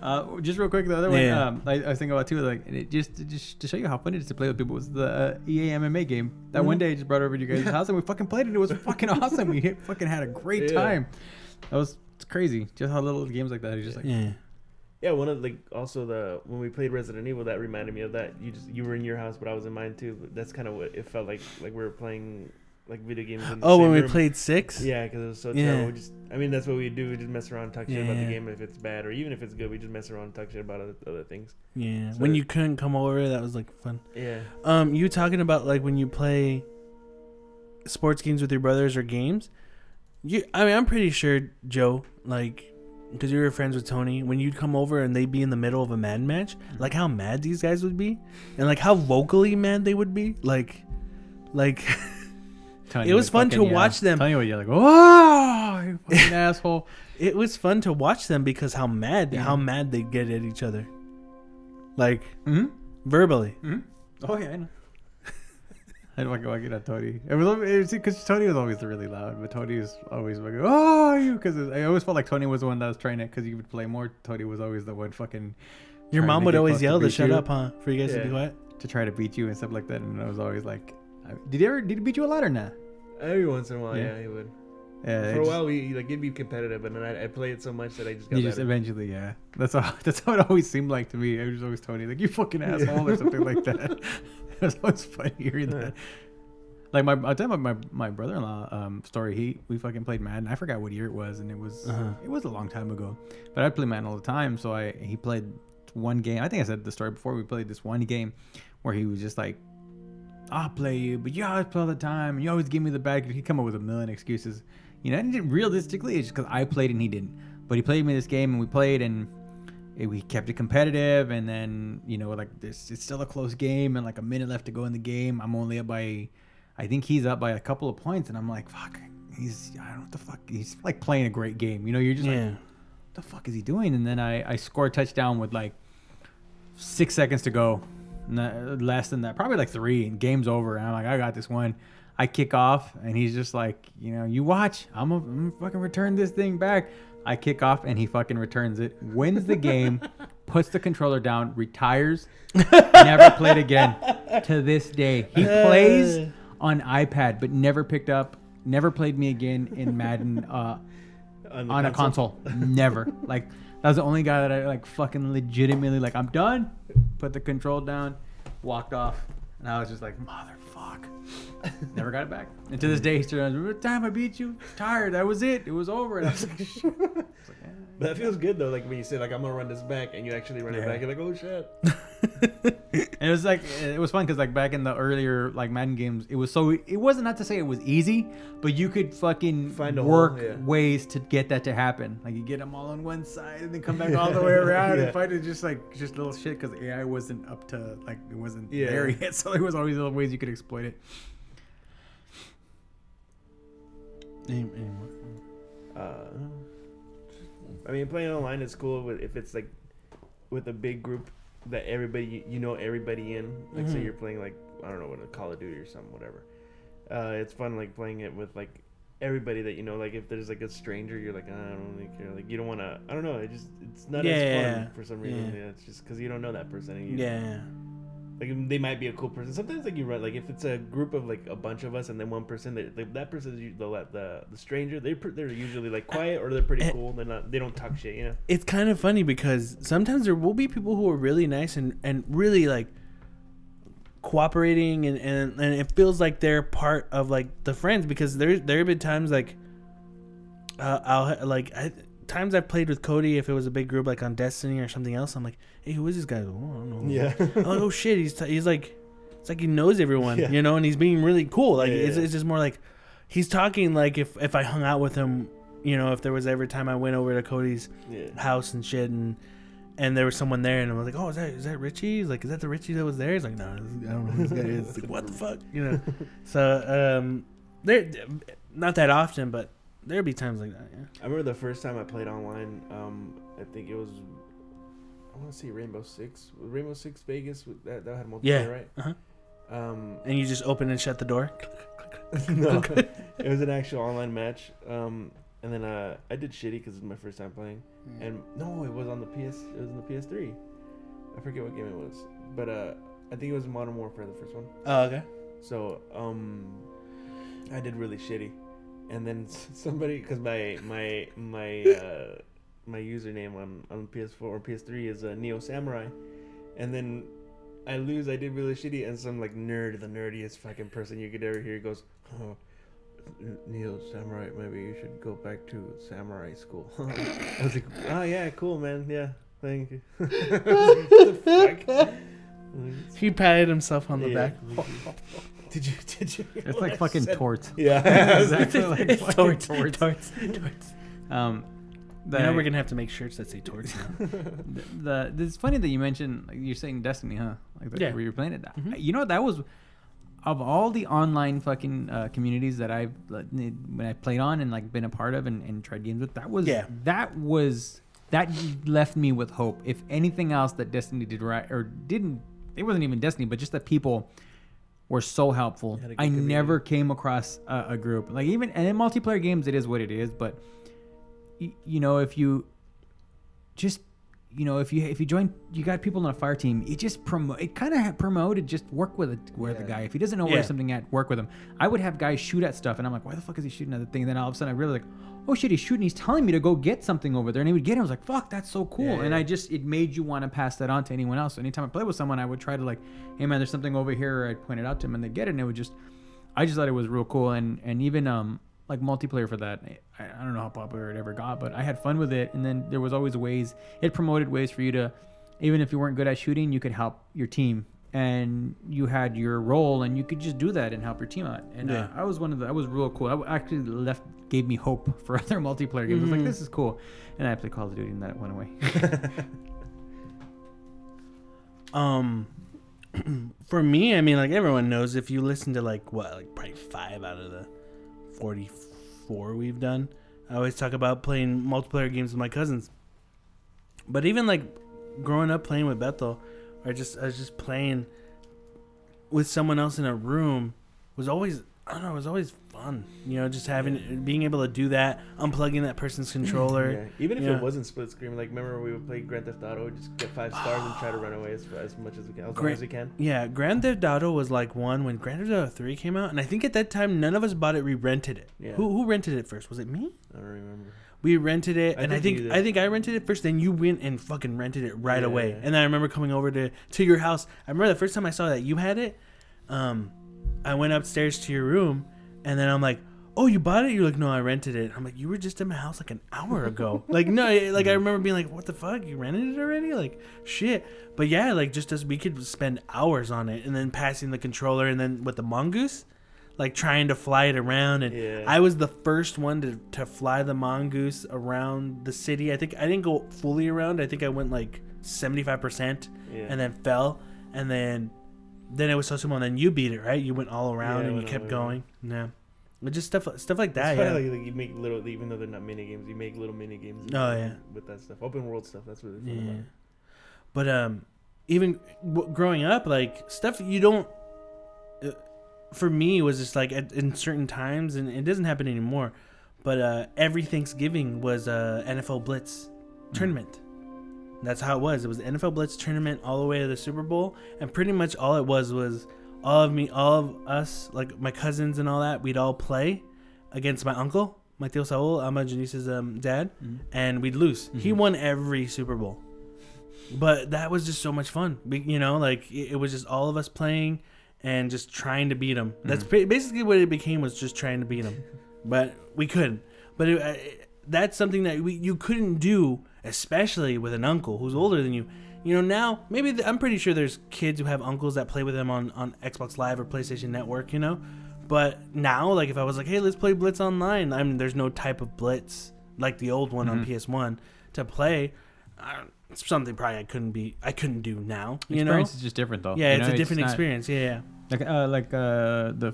Uh, just real quick, the other Yeah. one um, I, I was thinking about too, like and it just just to show you how fun it is to play with people was the uh, EA MMA game. That one day I just brought over to you guys' house and we fucking played it. It was fucking awesome. We hit, fucking had a great Yeah. time. That was it's crazy. Just how little games like that. Are just like Yeah. Yeah, one of like also the when we played Resident Evil, that reminded me of that. You just you were in your house, but I was in mine too. But that's kind of what it felt like. Like we were playing like video games. In the Oh, when same we room. played six. Yeah, because it was so Yeah. terrible. We just, I mean, that's what we do. We just mess around, talk shit about Yeah. the game if it's bad, or even if it's good. We just mess around, and talk shit about other, other things. Yeah. So- when you couldn't come over, that was like fun. Yeah. Um, you talking about like when you play sports games with your brothers or games? You, I mean, I'm pretty sure Joe, like, because you were friends with Tony, when you'd come over and they'd be in the middle of a Madden match, mm-hmm. like how mad these guys would be, and like how vocally mad they would be, like, like. (laughs) Tony it was fun to fucking yell. watch them. Tony would yell like, "Oh, you fucking (laughs) asshole!" It was fun to watch them because how mad, mm-hmm. how mad they get at each other, like hmm verbally. Mm-hmm. Oh yeah, I know. (laughs) I don't like it at Tony. It was because Tony was always really loud, but Tony was always like, "Oh, you!" Because I always felt like Tony was the one that was trying it because you would play more. Tony was always the one fucking. Your mom would always yell to beat shut you, up, huh? For you guys to be Yeah. quiet. to try to beat you and stuff like that, and I was always like, I- "Did he ever? Did he beat you a lot or not?" Every once in a while, Yeah. yeah, he would. Yeah, For a just- while, we like it'd be competitive, and then I, I play it so much that I just got You just eventually, yeah. That's how. (laughs) That's how it always seemed like to me. It was always Tony, like you fucking asshole or something like that. (laughs) it was always funny hearing that. Like my, I'll tell my, my, my brother-in-law um, story. He we fucking played Madden. I forgot what year it was, and it was Uh-huh. it was a long time ago. But I play Madden all the time, so I he played one game. I think I said the story before. We played this one game where he was just like, "I'll play you, but you always play all the time, and you always give me the bad." He come up with a million excuses. You know, and realistically, it's just because I played and he didn't. But he played me this game, and we played, and it, we kept it competitive. And then you know, like this, it's still a close game, and like a minute left to go in the game. I'm only up by, I think he's up by a couple of points, and I'm like, fuck. He's I don't know what the fuck. He's like playing a great game. You know, you're just Yeah. like, what the fuck is he doing? And then I I score a touchdown with like six seconds to go, less than that, probably like three, and game's over. And I'm like, I got this one. I kick off, and he's just like, you know, you watch. I'm gonna fucking return this thing back. I kick off, and he fucking returns it, wins the game, (laughs) puts the controller down, retires, (laughs) never played again. To this day, he plays on iPad, but never picked up, never played me again in Madden. Uh, (laughs) on, the on a console. Never. Like that was the only guy that I like fucking legitimately like I'm done. Put the control down, walked off, and I was just like motherfuck. (laughs) Never got it back. And to this day, he's still every time I beat you, tired. That was it. It was over. And I was like, shit. I was like, eh. (laughs) But that feels good though. Like when you say like I'm gonna run this back, and you actually run Yeah. it back. You're like, oh shit. (laughs) It was like it was fun because like back in the earlier like Madden games, it was so it wasn't not to say it was easy, but you could fucking Find a hole, work yeah. ways to get that to happen. Like you get them all on one side and then come back all the way (laughs) around Yeah. and fight it just like just little shit because AI wasn't up to like it wasn't Yeah. there yet, (laughs) so there was always little ways you could exploit it. Uh, I mean, playing online is cool with, if it's like with a big group that everybody you know everybody in. Like say Mhm. you're playing like I don't know what a Call of Duty or something, whatever. Uh, it's fun like playing it with like everybody that you know. Like if there's like a stranger, you're like I don't really care. Like you don't want to. I don't know. It just it's not as Yeah. fun for some reason. Yeah. Yeah, it's just because you don't know that person. And you, Yeah. Like they might be a cool person. Sometimes like you run like if it's a group of like a bunch of us and then one person that like, that person is the the the stranger. They they're usually like quiet or they're pretty Eh. cool. They're not they don't talk shit. You know. It's kind of funny because sometimes there will be people who are really nice and, and really like cooperating and, and, and it feels like they're part of like the friends because there there have been times like uh, I'll like I, times I've played with Cody if it was a big group like on Destiny or something else I'm like hey who is this guy oh, I don't know Yeah. I'm like oh (laughs) shit he's t- he's like it's like he knows everyone Yeah. you know and he's being really cool like Yeah, it's, it's just more like he's talking like if if I hung out with him you know if there was every time I went over to Cody's house and shit and and there was someone there and I was like, Oh, is that is that Richie? He's like, Is that the Richie that was there? He's like, No, I don't know who this guy is. It's like, what the (laughs) fuck? You know. So um there not that often, but there'd be times like that, yeah. I remember the first time I played online. Um, I think it was. I want to say Rainbow Six. Rainbow Six Vegas. with- That that had multiplayer, Yeah. right? Uh-huh. Um, And you just open and shut the door. (laughs) no, it was an actual online match. Um, and then uh, I did shitty because it was my first time playing. And no, it was on the PS. It was on the PS3. I forget what game it was, but uh, I think it was Modern Warfare, the first one. Oh, okay. So um, I did really shitty, and then somebody because my my my uh, my username on on PS4 or PS3 is uh, Neo Samurai, and then I lose. I did really shitty, and some like nerd, the nerdiest fucking person you could ever hear goes, oh, Neo Samurai, maybe you should go back to samurai school. (laughs) I was like, oh yeah, cool, man. Yeah, thank you. (laughs) What the fuck? He patted himself on the Yeah. back. (laughs) Did you? Did you? It's like I fucking said? torts. Yeah, (laughs) exactly (laughs) like It's fucking torts, torts. torts, torts. Um, the, You know we're gonna have to make shirts that say torts now. (laughs) the, the it's funny that you mentioned like you're saying Destiny, huh? Like the, Yeah. where you're playing it. Mhm. You know that was of all the online fucking uh, communities that I've like, when I played on and like been a part of and, and tried games with. That was Yeah. that was that left me with hope. If anything else that Destiny did right or didn't, it wasn't even Destiny, but just that people were so helpful. Had a good I community. never came across a, a group like even and in multiplayer games it is what it is, but y- you know if you just you know if you if you join you got people on a fire team it just promote it kind of promoted just work with it with the guy if he doesn't know Yeah. where something at work with him i would have guys shoot at stuff and i'm like why the fuck is he shooting at the thing and then all of a sudden i really like oh shit he's shooting he's telling me to go get something over there. And he would get it i was like fuck that's so cool. Yeah, and i just it made you want to pass that on to anyone else. So anytime i play with someone i would try to like hey man there's something over here i'd point it out to him and they'd get it. And it would just I just thought it was real cool, and and even um like multiplayer for that. I, I don't know how popular it ever got, but I had fun with it. And then there was always ways it promoted ways for you to, even if you weren't good at shooting, you could help your team, and you had your role, and you could just do that and help your team out. And uh, Yeah. I was one of the. I was real cool. I actually left gave me hope (laughs) for other multiplayer games. I was like, Mhm. this is cool, and I played Call of Duty, and that went away. (laughs) Um, (clears throat) for me, I mean, like everyone knows, if you listen to like what, like probably five out of the forty-four we've done, I always talk about playing multiplayer games with my cousins. But even like growing up playing with Beto, or just I was just playing with someone else in a room was always I don't know, it was always fun. You know, just having being able to do that, unplugging that person's (laughs) controller. Yeah. Even if Yeah. it wasn't split screen, like remember we would play Grand Theft Auto, just get five stars and try to run away as, as much as we can, as long as we can. Yeah, Grand Theft Auto was like one when Grand Theft Auto 3 came out, and I think at that time none of us bought it. We rented it. Yeah. Who who rented it first? Was it me? I don't remember. We rented it, I and I think think you did. I think I rented it first. Then you went and fucking rented it right Yeah. away. And then I remember coming over to to your house. I remember the first time I saw that you had it. Um, I went upstairs to your room, and then I'm like. Oh, you bought it? You're like, no, I rented it. I'm like, you were just in my house like an hour ago. (laughs) like, no, like I remember being like, what the fuck? You rented it already? Like, shit. But yeah, like just as we could spend hours on it, and then passing the controller, and then with the mongoose, like trying to fly it around. And Yeah. I was the first one to, to fly the mongoose around the city. I think I didn't go fully around. I think I went like 75% Yeah. and then fell. And then then it was so small. And then you beat it, right? You went all around Yeah, and you kept going. Yeah. But just stuff stuff like that. Yeah. like, like you make little, even though they're not mini games, you make little mini games. Oh, yeah. with that stuff, open world stuff. That's really fun. Yeah. About. But um, even w- growing up, like stuff you don't. Uh, for me, was just like at, in certain times, and it doesn't happen anymore. But uh, every Thanksgiving was a NFL Blitz tournament. That's how it was. It was NFL Blitz tournament all the way to the Super Bowl, and pretty much all it was was all of me, all of us, like my cousins and all that. We'd all play against my uncle, my tío Saul, Ama Janice's um, dad, and we'd lose. He won every Super Bowl but that was just so much fun Be- you know like it, it was just all of us playing and just trying to beat him that's ba- basically what it became was just trying to beat him but we couldn't. But it, uh, that's something that we, you couldn't do especially with an uncle who's older than you. You know now maybe th- i'm pretty sure there's kids who have uncles that play with them on, on xbox live or playstation network you know? But now like if i was like hey let's play blitz online i mean there's no type of blitz like the old one on ps1 to play. I, something probably I couldn't be I couldn't do now. You know, Experience is just different though. yeah, You it's know, a different not- experience. Yeah, yeah. Like uh, like uh, the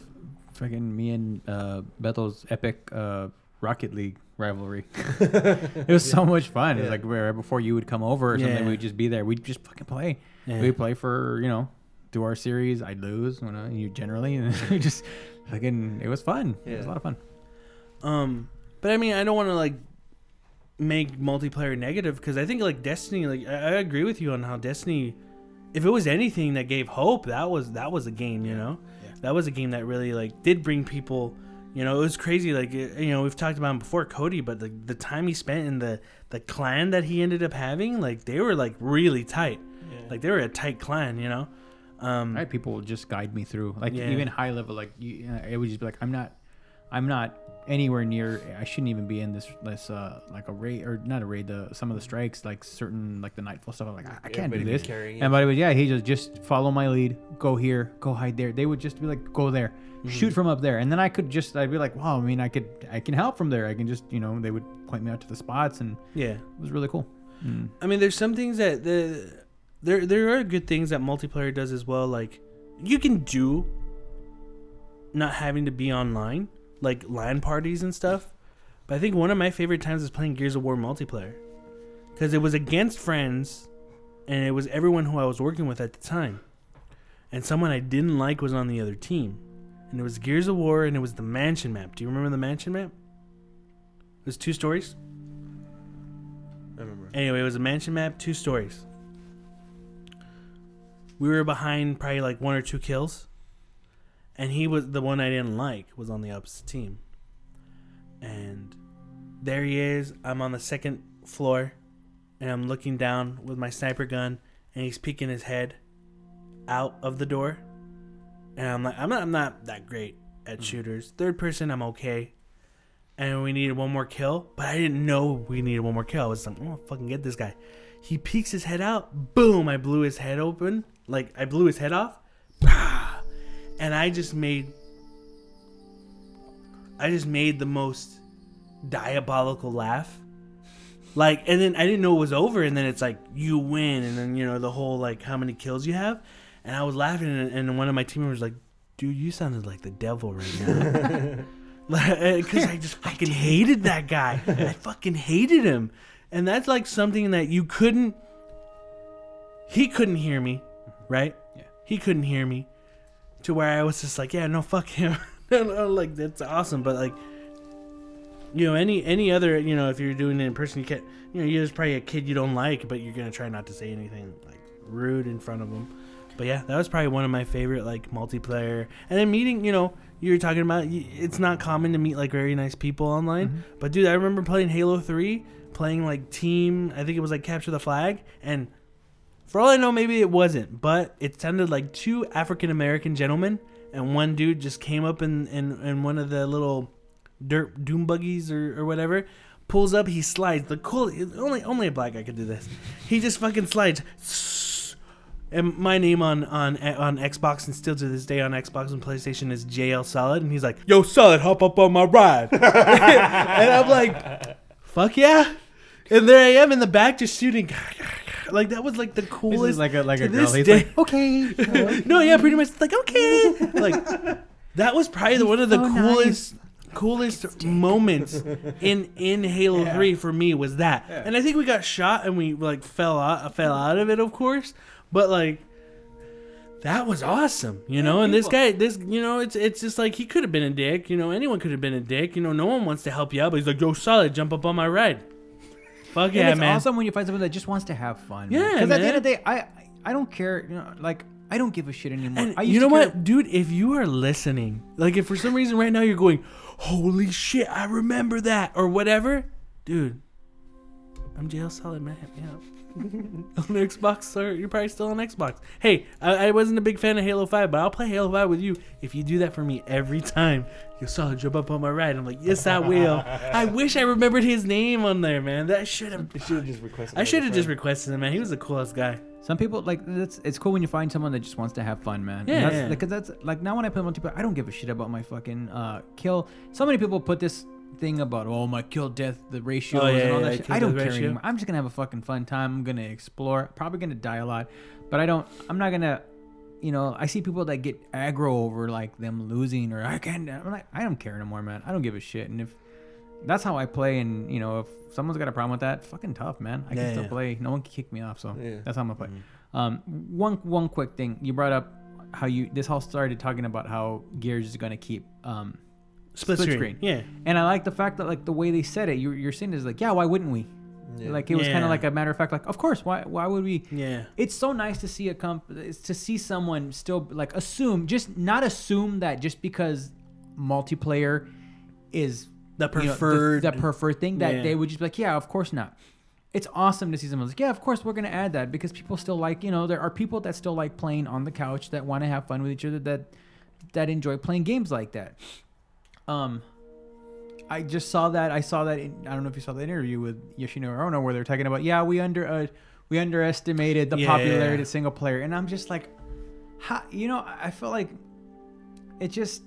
fucking me and uh, Beto's epic uh, Rocket League rivalry. (laughs) it was so much fun. It was like where before you would come over or something, we'd just be there. We'd just fucking play. Yeah. We'd play for you know, do our series. I'd lose, you know, you generally, and (laughs) we just fucking. It was fun. It was a lot of fun. Um, but I mean, I don't want to like make multiplayer negative because I think like Destiny, like I, I agree with you on how Destiny, if it was anything that gave hope, that was that was a game. You know, Yeah. that was a game that really like did bring people. You know, it was crazy. Like it- you know, we've talked about him before, Cody, but the the time he spent in the the clan that he ended up having, like they were like really tight. Like they were a tight clan. You know. Um, I had people just guide me through, like Yeah. even high level, like you, uh, it would just be like, I'm not, I'm not anywhere near. I shouldn't even be in this this uh like a raid or not a raid. The some of the strikes like certain like the nightfall stuff. I'm like I, I can't do Everybody this. it. And but it was yeah, he just just follow my lead. Go here. Go hide there. They would just be like go there. Mm-hmm. Shoot from up there, and then I could just I'd be like, wow. I mean, I could I can help from there. I can just you know they would point me out to the spots, and Yeah. it was really cool. Mm. I mean, there's some things that the there there are good things that multiplayer does as well. Like you can do not having to be online, like LAN parties and stuff. But I think one of my favorite times is playing Gears of War multiplayer because it was against friends, and it was everyone who I was working with at the time, and someone I didn't like was on the other team, and it was Gears of War, and it was the mansion map. Do you remember the mansion map? It was two stories. I remember. Anyway, it was a mansion map, two stories. We were behind probably like one or two kills. And he was the one I didn't like was on the opposite team. And there he is. I'm on the second floor and I'm looking down with my sniper gun and he's peeking his head out of the door. And I'm like I'm not I'm not that great at mm. shooters. Third person I'm okay and we needed one more kill, but I didn't know we needed one more kill. I was like, I'm gonna fucking get this guy. He peeks his head out, boom, I blew his head open. Like I blew his head off. And I just made I just made the most diabolical laugh. Like and then I didn't know it was over and then it's like you win and then you know the whole like how many kills you have. And I was laughing and, and one of my team members was like, dude, you sounded like the devil right now. (laughs) because uh, I just fucking hated that guy. I (laughs) fucking hated him, and that's like something that you couldn't. He couldn't hear me, right? Yeah. He couldn't hear me, to where I was just like, yeah, no, fuck him. (laughs) like that's awesome, but like, you know, any any other, you know, if you're doing it in person, you can't. You know, you're probably a kid you don't like, but you're gonna try not to say anything like rude in front of them. But yeah, that was probably one of my favorite like multiplayer. And then meeting, you know, you were talking about it's not common to meet like very nice people online. Mm-hmm. But dude, I remember playing Halo 3, playing like team, I think it was like capture the flag and for all I know maybe it wasn't, but it sounded like two African American gentlemen and one dude just came up in, in in one of the little dirt dune buggies or, or whatever. Pulls up, he slides. The cool, only only a black guy could do this. He just fucking slides (sniffs) and my name on on on Xbox and still to this day on Xbox and PlayStation is JL Solid, and he's like, "Yo, Solid, hop up on my ride," (laughs) and I'm like, "Fuck yeah!" And there I am in the back just shooting. Like that was like the This coolest. is like a like a girl. this He's day- like okay. (laughs) no, yeah, pretty much like okay. (laughs) Like that was probably the, one of the so nice. coolest coolest moments in in Halo Yeah. 3 for me was that. And I think we got shot and we like fell out fell out of it of course, but like that was awesome, you know. And this guy, this, you know, it's it's just like he could have been a dick, you know. Anyone could have been a dick, you know. No one wants to help you out, but he's like, "Yo, solid, jump up on my ride." Fuck And yeah, it's man! awesome when you find someone that just wants to have fun. Yeah, Because at the man. end of the day, I I don't care. You know, like I don't give a shit anymore. And I used you know to care- what, dude? If you are listening, like if for some reason right now you're going, "Holy shit, I remember that," or whatever, dude, I'm JL Solid, man. Hit me up. (laughs) on Xbox, or you're probably still on Xbox. Hey, I, I wasn't a big fan of Halo Five, but I'll play Halo Five with you if you do that for me every time. You solid, jump up on my ride. I'm like, yes, I will. (laughs) I wish I remembered his name on there, man. That should have. Should have just requested. I should have just requested him, man. He was the coolest guy. Some people like it's it's cool when you find someone that just wants to have fun, man. And Yeah, that's, yeah. Because that's like now when I play multiplayer, I don't give a shit about my fucking uh kill. So many people put this thing about oh my kill death the ratios Oh, yeah, and all yeah, that yeah, shit. I don't care ratio. anymore. I'm just gonna have a fucking fun time. I'm gonna explore. Probably gonna die a lot, but I don't. I'm not gonna. You know, I see people that get aggro over like them losing or I can't. I'm like, I don't care anymore, man. I don't give a shit. And if that's how I play, and you know, if someone's got a problem with that, fucking tough, man. I can still play. No one can kick me off. So that's how I'm gonna play. Um, one one quick thing you brought up how you this all started talking about how Gears is gonna keep um Split, Split screen. screen. Yeah. and I like the fact that like the way they said it you're, you're saying is like yeah why wouldn't we Yeah. like it was kind of like a matter of fact like of course why why would we Yeah. it's so nice to see a comp to see someone still like assume just not assume that just because multiplayer is The you know, the- preferred. the, preferred thing that Yeah. they would just be like yeah of course not it's awesome to see someone like yeah of course we're gonna add that because people still like you know there are people that still like playing on the couch that want to have fun with each other that that enjoy playing games like that um I just saw that. I saw that. In, I don't know if you saw the interview with Yoshinori Ono where they're talking about, yeah, we under uh, we underestimated the Yeah, popularity yeah. of single player, and I'm just like, how, you know, I feel like it just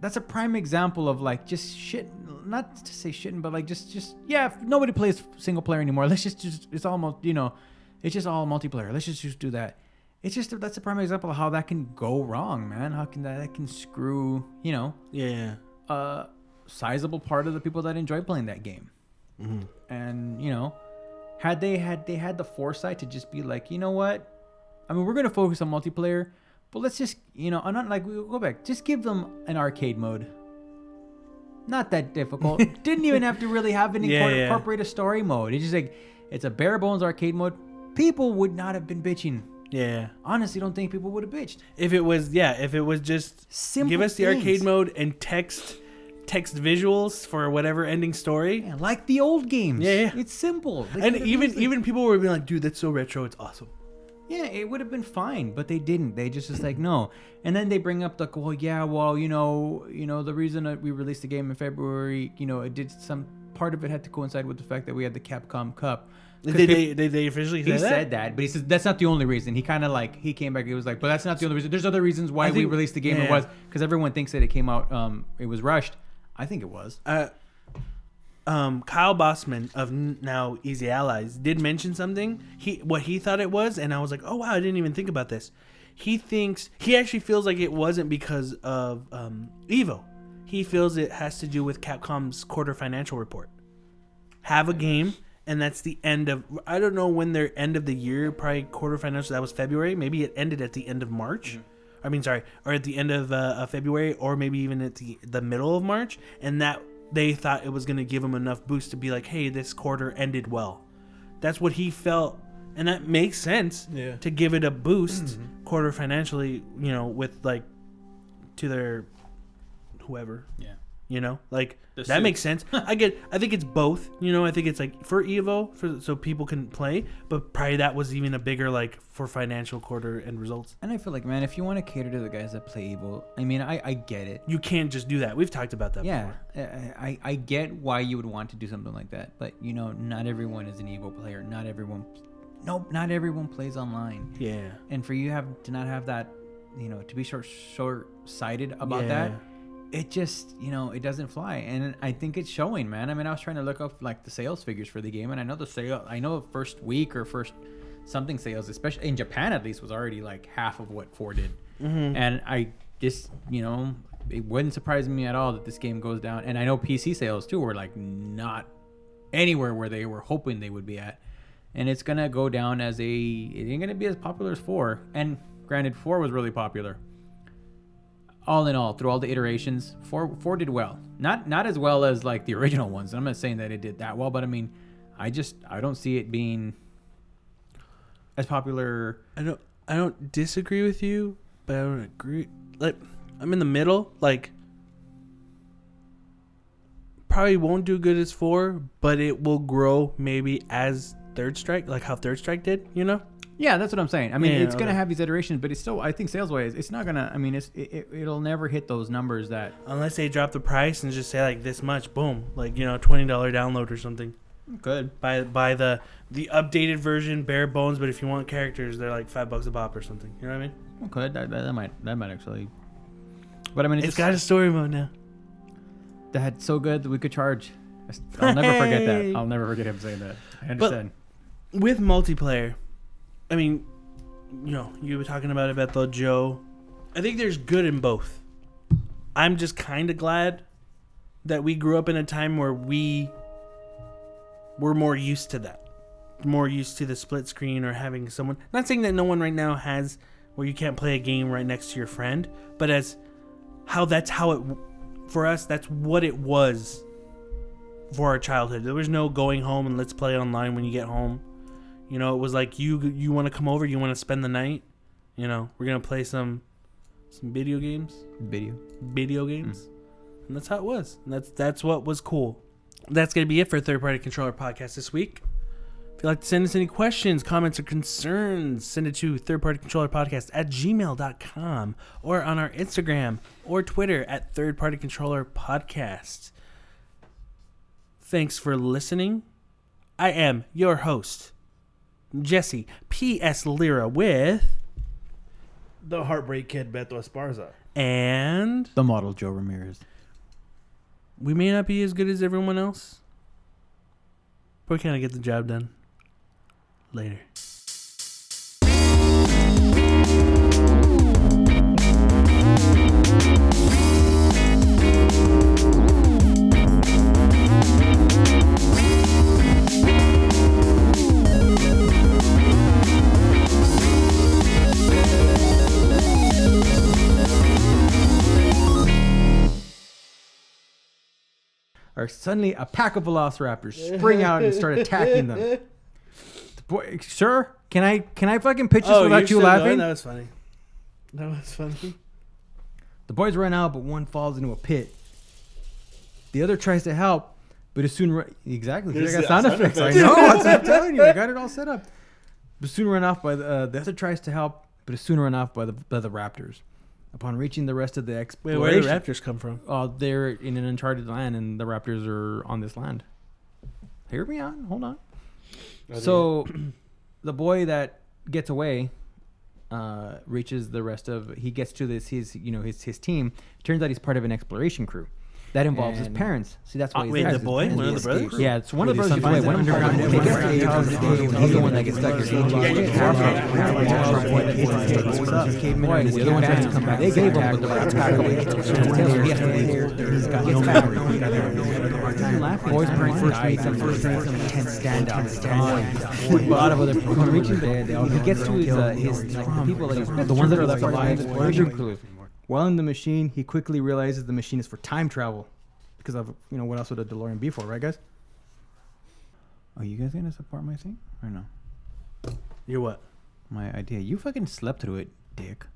that's a prime example of like just shit. Not to say shitting, but like just just yeah, nobody plays single player anymore. Let's just just it's almost you know, it's just all multiplayer. Let's just just do that. It's just that's a prime example of how that can go wrong, man. How can that, that can screw you know Yeah. A sizable part of the people that enjoy playing that game. Mm-hmm. And you know, had they had they had the foresight to just be like, you know what? I mean, we're gonna focus on multiplayer, but let's just you know, I'm not like we go back. Just give them an arcade mode. Not that difficult. (laughs) Didn't even have to really have an Yeah, incorporate, yeah. incorporate a story mode. It's just like it's a bare bones arcade mode. People would not have been bitching. Yeah. Honestly, don't think people would have bitched. If it was, yeah, if it was just Simple give us the things. arcade mode and text text visuals for whatever ending story. Yeah, like the old games. Yeah, yeah. It's simple. They And even used, even people were being like, dude, that's so retro, it's awesome. Yeah, it would have been fine, but they didn't. They just was like no. And then they bring up like, well, yeah, well, you know, you know, the reason that we released the game in February, you know, it did some part of it had to coincide with the fact that we had the Capcom Cup. Did they, did they officially say he that? said that, but he says that's not the only reason. He kind of like he came back. He was like, but that's not the only reason. There's other reasons why I we released the game. It was because everyone thinks that it came out. Um, it was rushed. I think it was. uh, um, Kyle Bosman of now Easy Allies did mention something. He what he thought it was, and I was like, oh wow, I didn't even think about this. He thinks he actually feels like it wasn't because of um, Evo. He feels it has to do with Capcom's quarter financial report. Have a game, and that's the end of. I don't know when their end of the year, probably quarter financial. That was February. Maybe it ended at the end of March. I mean, sorry, or at the end of uh, February, or maybe even at the the middle of March, and that they thought it was going to give them enough boost to be like, hey, this quarter ended well. That's what he felt, and that makes sense. Yeah. To give it a boost quarter financially, you know, with like to their whoever. Yeah. You know, like The that suit. makes sense. (laughs) I get. I think it's both. You know, I think it's like for Evo, for so people can play, but probably that was even a bigger like for financial quarter and results. And I feel like, man, if you want to cater to the guys that play Evo, I mean, I I get it. You can't just do that. We've talked about that. Yeah, before. I, I I get why you would want to do something like that, but you know, not everyone is an Evo player. Not everyone, nope, not everyone plays online. Yeah. And for you have to not have that, you know, to be short short sighted about Yeah. that, it just you know it doesn't fly. And I think it's showing, man. I mean, I was trying to look up like the sales figures for the game, and I know the sale, I know first week or first something sales, especially in Japan at least, was already like half of what four did. Mm-hmm. And I just you know it wouldn't surprise me at all that this game goes down. And I know PC sales too were like not anywhere where they were hoping they would be at. And it's gonna go down as a it ain't gonna be as popular as four. And granted, four was really popular. All in all, through all the iterations, four four did well. Not not as well as like the original ones. I'm not saying that it did that well, but I mean, I just I don't see it being as popular. I don't. I don't disagree with you, but I don't agree. Like I'm in the middle. Like probably won't do good as four, but it will grow maybe as Third Strike, like how Third Strike did. You know? Yeah, that's what I'm saying. I mean, Yeah, it's gonna have these iterations, but it's still I think sales wise, it's not gonna. I mean, it's it, it, it'll never hit those numbers that Unless they drop the price and just say like this much, boom, like you know, twenty dollar download or something. Good. Buy buy the the updated version, bare bones. But if you want characters, they're like five bucks a pop or something. You know what I mean? Could that, that, that might that might actually. But I mean, it it's just, got a story mode now. that's so good that we could charge. I'll never forget that. I'll never forget him saying that. I understand. with multiplayer, I mean, you know, you were talking about it, Beto, Joe. I think there's good in both. I'm just kind of glad that we grew up in a time where we were more used to that, more used to the split screen or having someone. Not saying that no one right now has where you can't play a game right next to your friend, but as how that's how it for us. That's what it was for our childhood. There was no going home and let's play online when you get home. You know, it was like you you want to come over, you want to spend the night. You know, we're gonna play some some video games, Video. video hmm. games, and that's how it was. And that's that's what was cool. That's gonna be it for Third Party Controller Podcast this week. If you'd like to send us any questions, comments, or concerns, send it to Third Party Controller Podcast at gmail.com or on our Instagram or Twitter at Third Party Controller Podcast. Thanks for listening. I am your host, Jesse P.S. Lira with The Heartbreak Kid Beto Esparza. and The model Joe Ramirez. we may not be as good as everyone else, but we kind of get the job done. Later. Or suddenly a pack of velociraptors spring out and start attacking them. The (laughs) boy, sir, can I can I fucking pitch this Oh, without you laughing? That was funny. That was funny. The boys run out, but one falls into a pit. The other tries to help, but as soon ru- exactly, I got the sound sound effects. I know. (laughs) That's what I'm telling you. I got it all set up. But soon run off by the uh, the other tries to help, but is soon run off by the by the raptors. Upon reaching the rest of the Wait, exploration, where did the raptors come from? Oh, they're in an uncharted land, and the raptors are on this land. Hear me out. Hold on. So, (clears throat) the boy that gets away uh, reaches the rest of. He gets to this his you know his his team. Turns out he's part of an exploration crew. That involves his And- parents. See, that's Uh, why he's wait, there. the boy? One of the brothers? Yeah, it's one of the Where brothers. he Wait, one finds of an the underground brothers. cave. He's the one that gets stuck. He's the one that gets stuck. Boy, the other one tries to come back. They gave him, but the rats back away. So he has to leave. He's got. Boys parents first meets him. First meets him. Intense standout. A lot of other people. When reaching the, he gets to his, uh, his like, the people that he's, the ones that are left alive. Exploration crew. While in the machine, he quickly realizes the machine is for time travel. Because of you know what else would a DeLorean be for, right, guys? Are you guys gonna support my thing or no? You're what? My idea. You fucking slept through it, dick.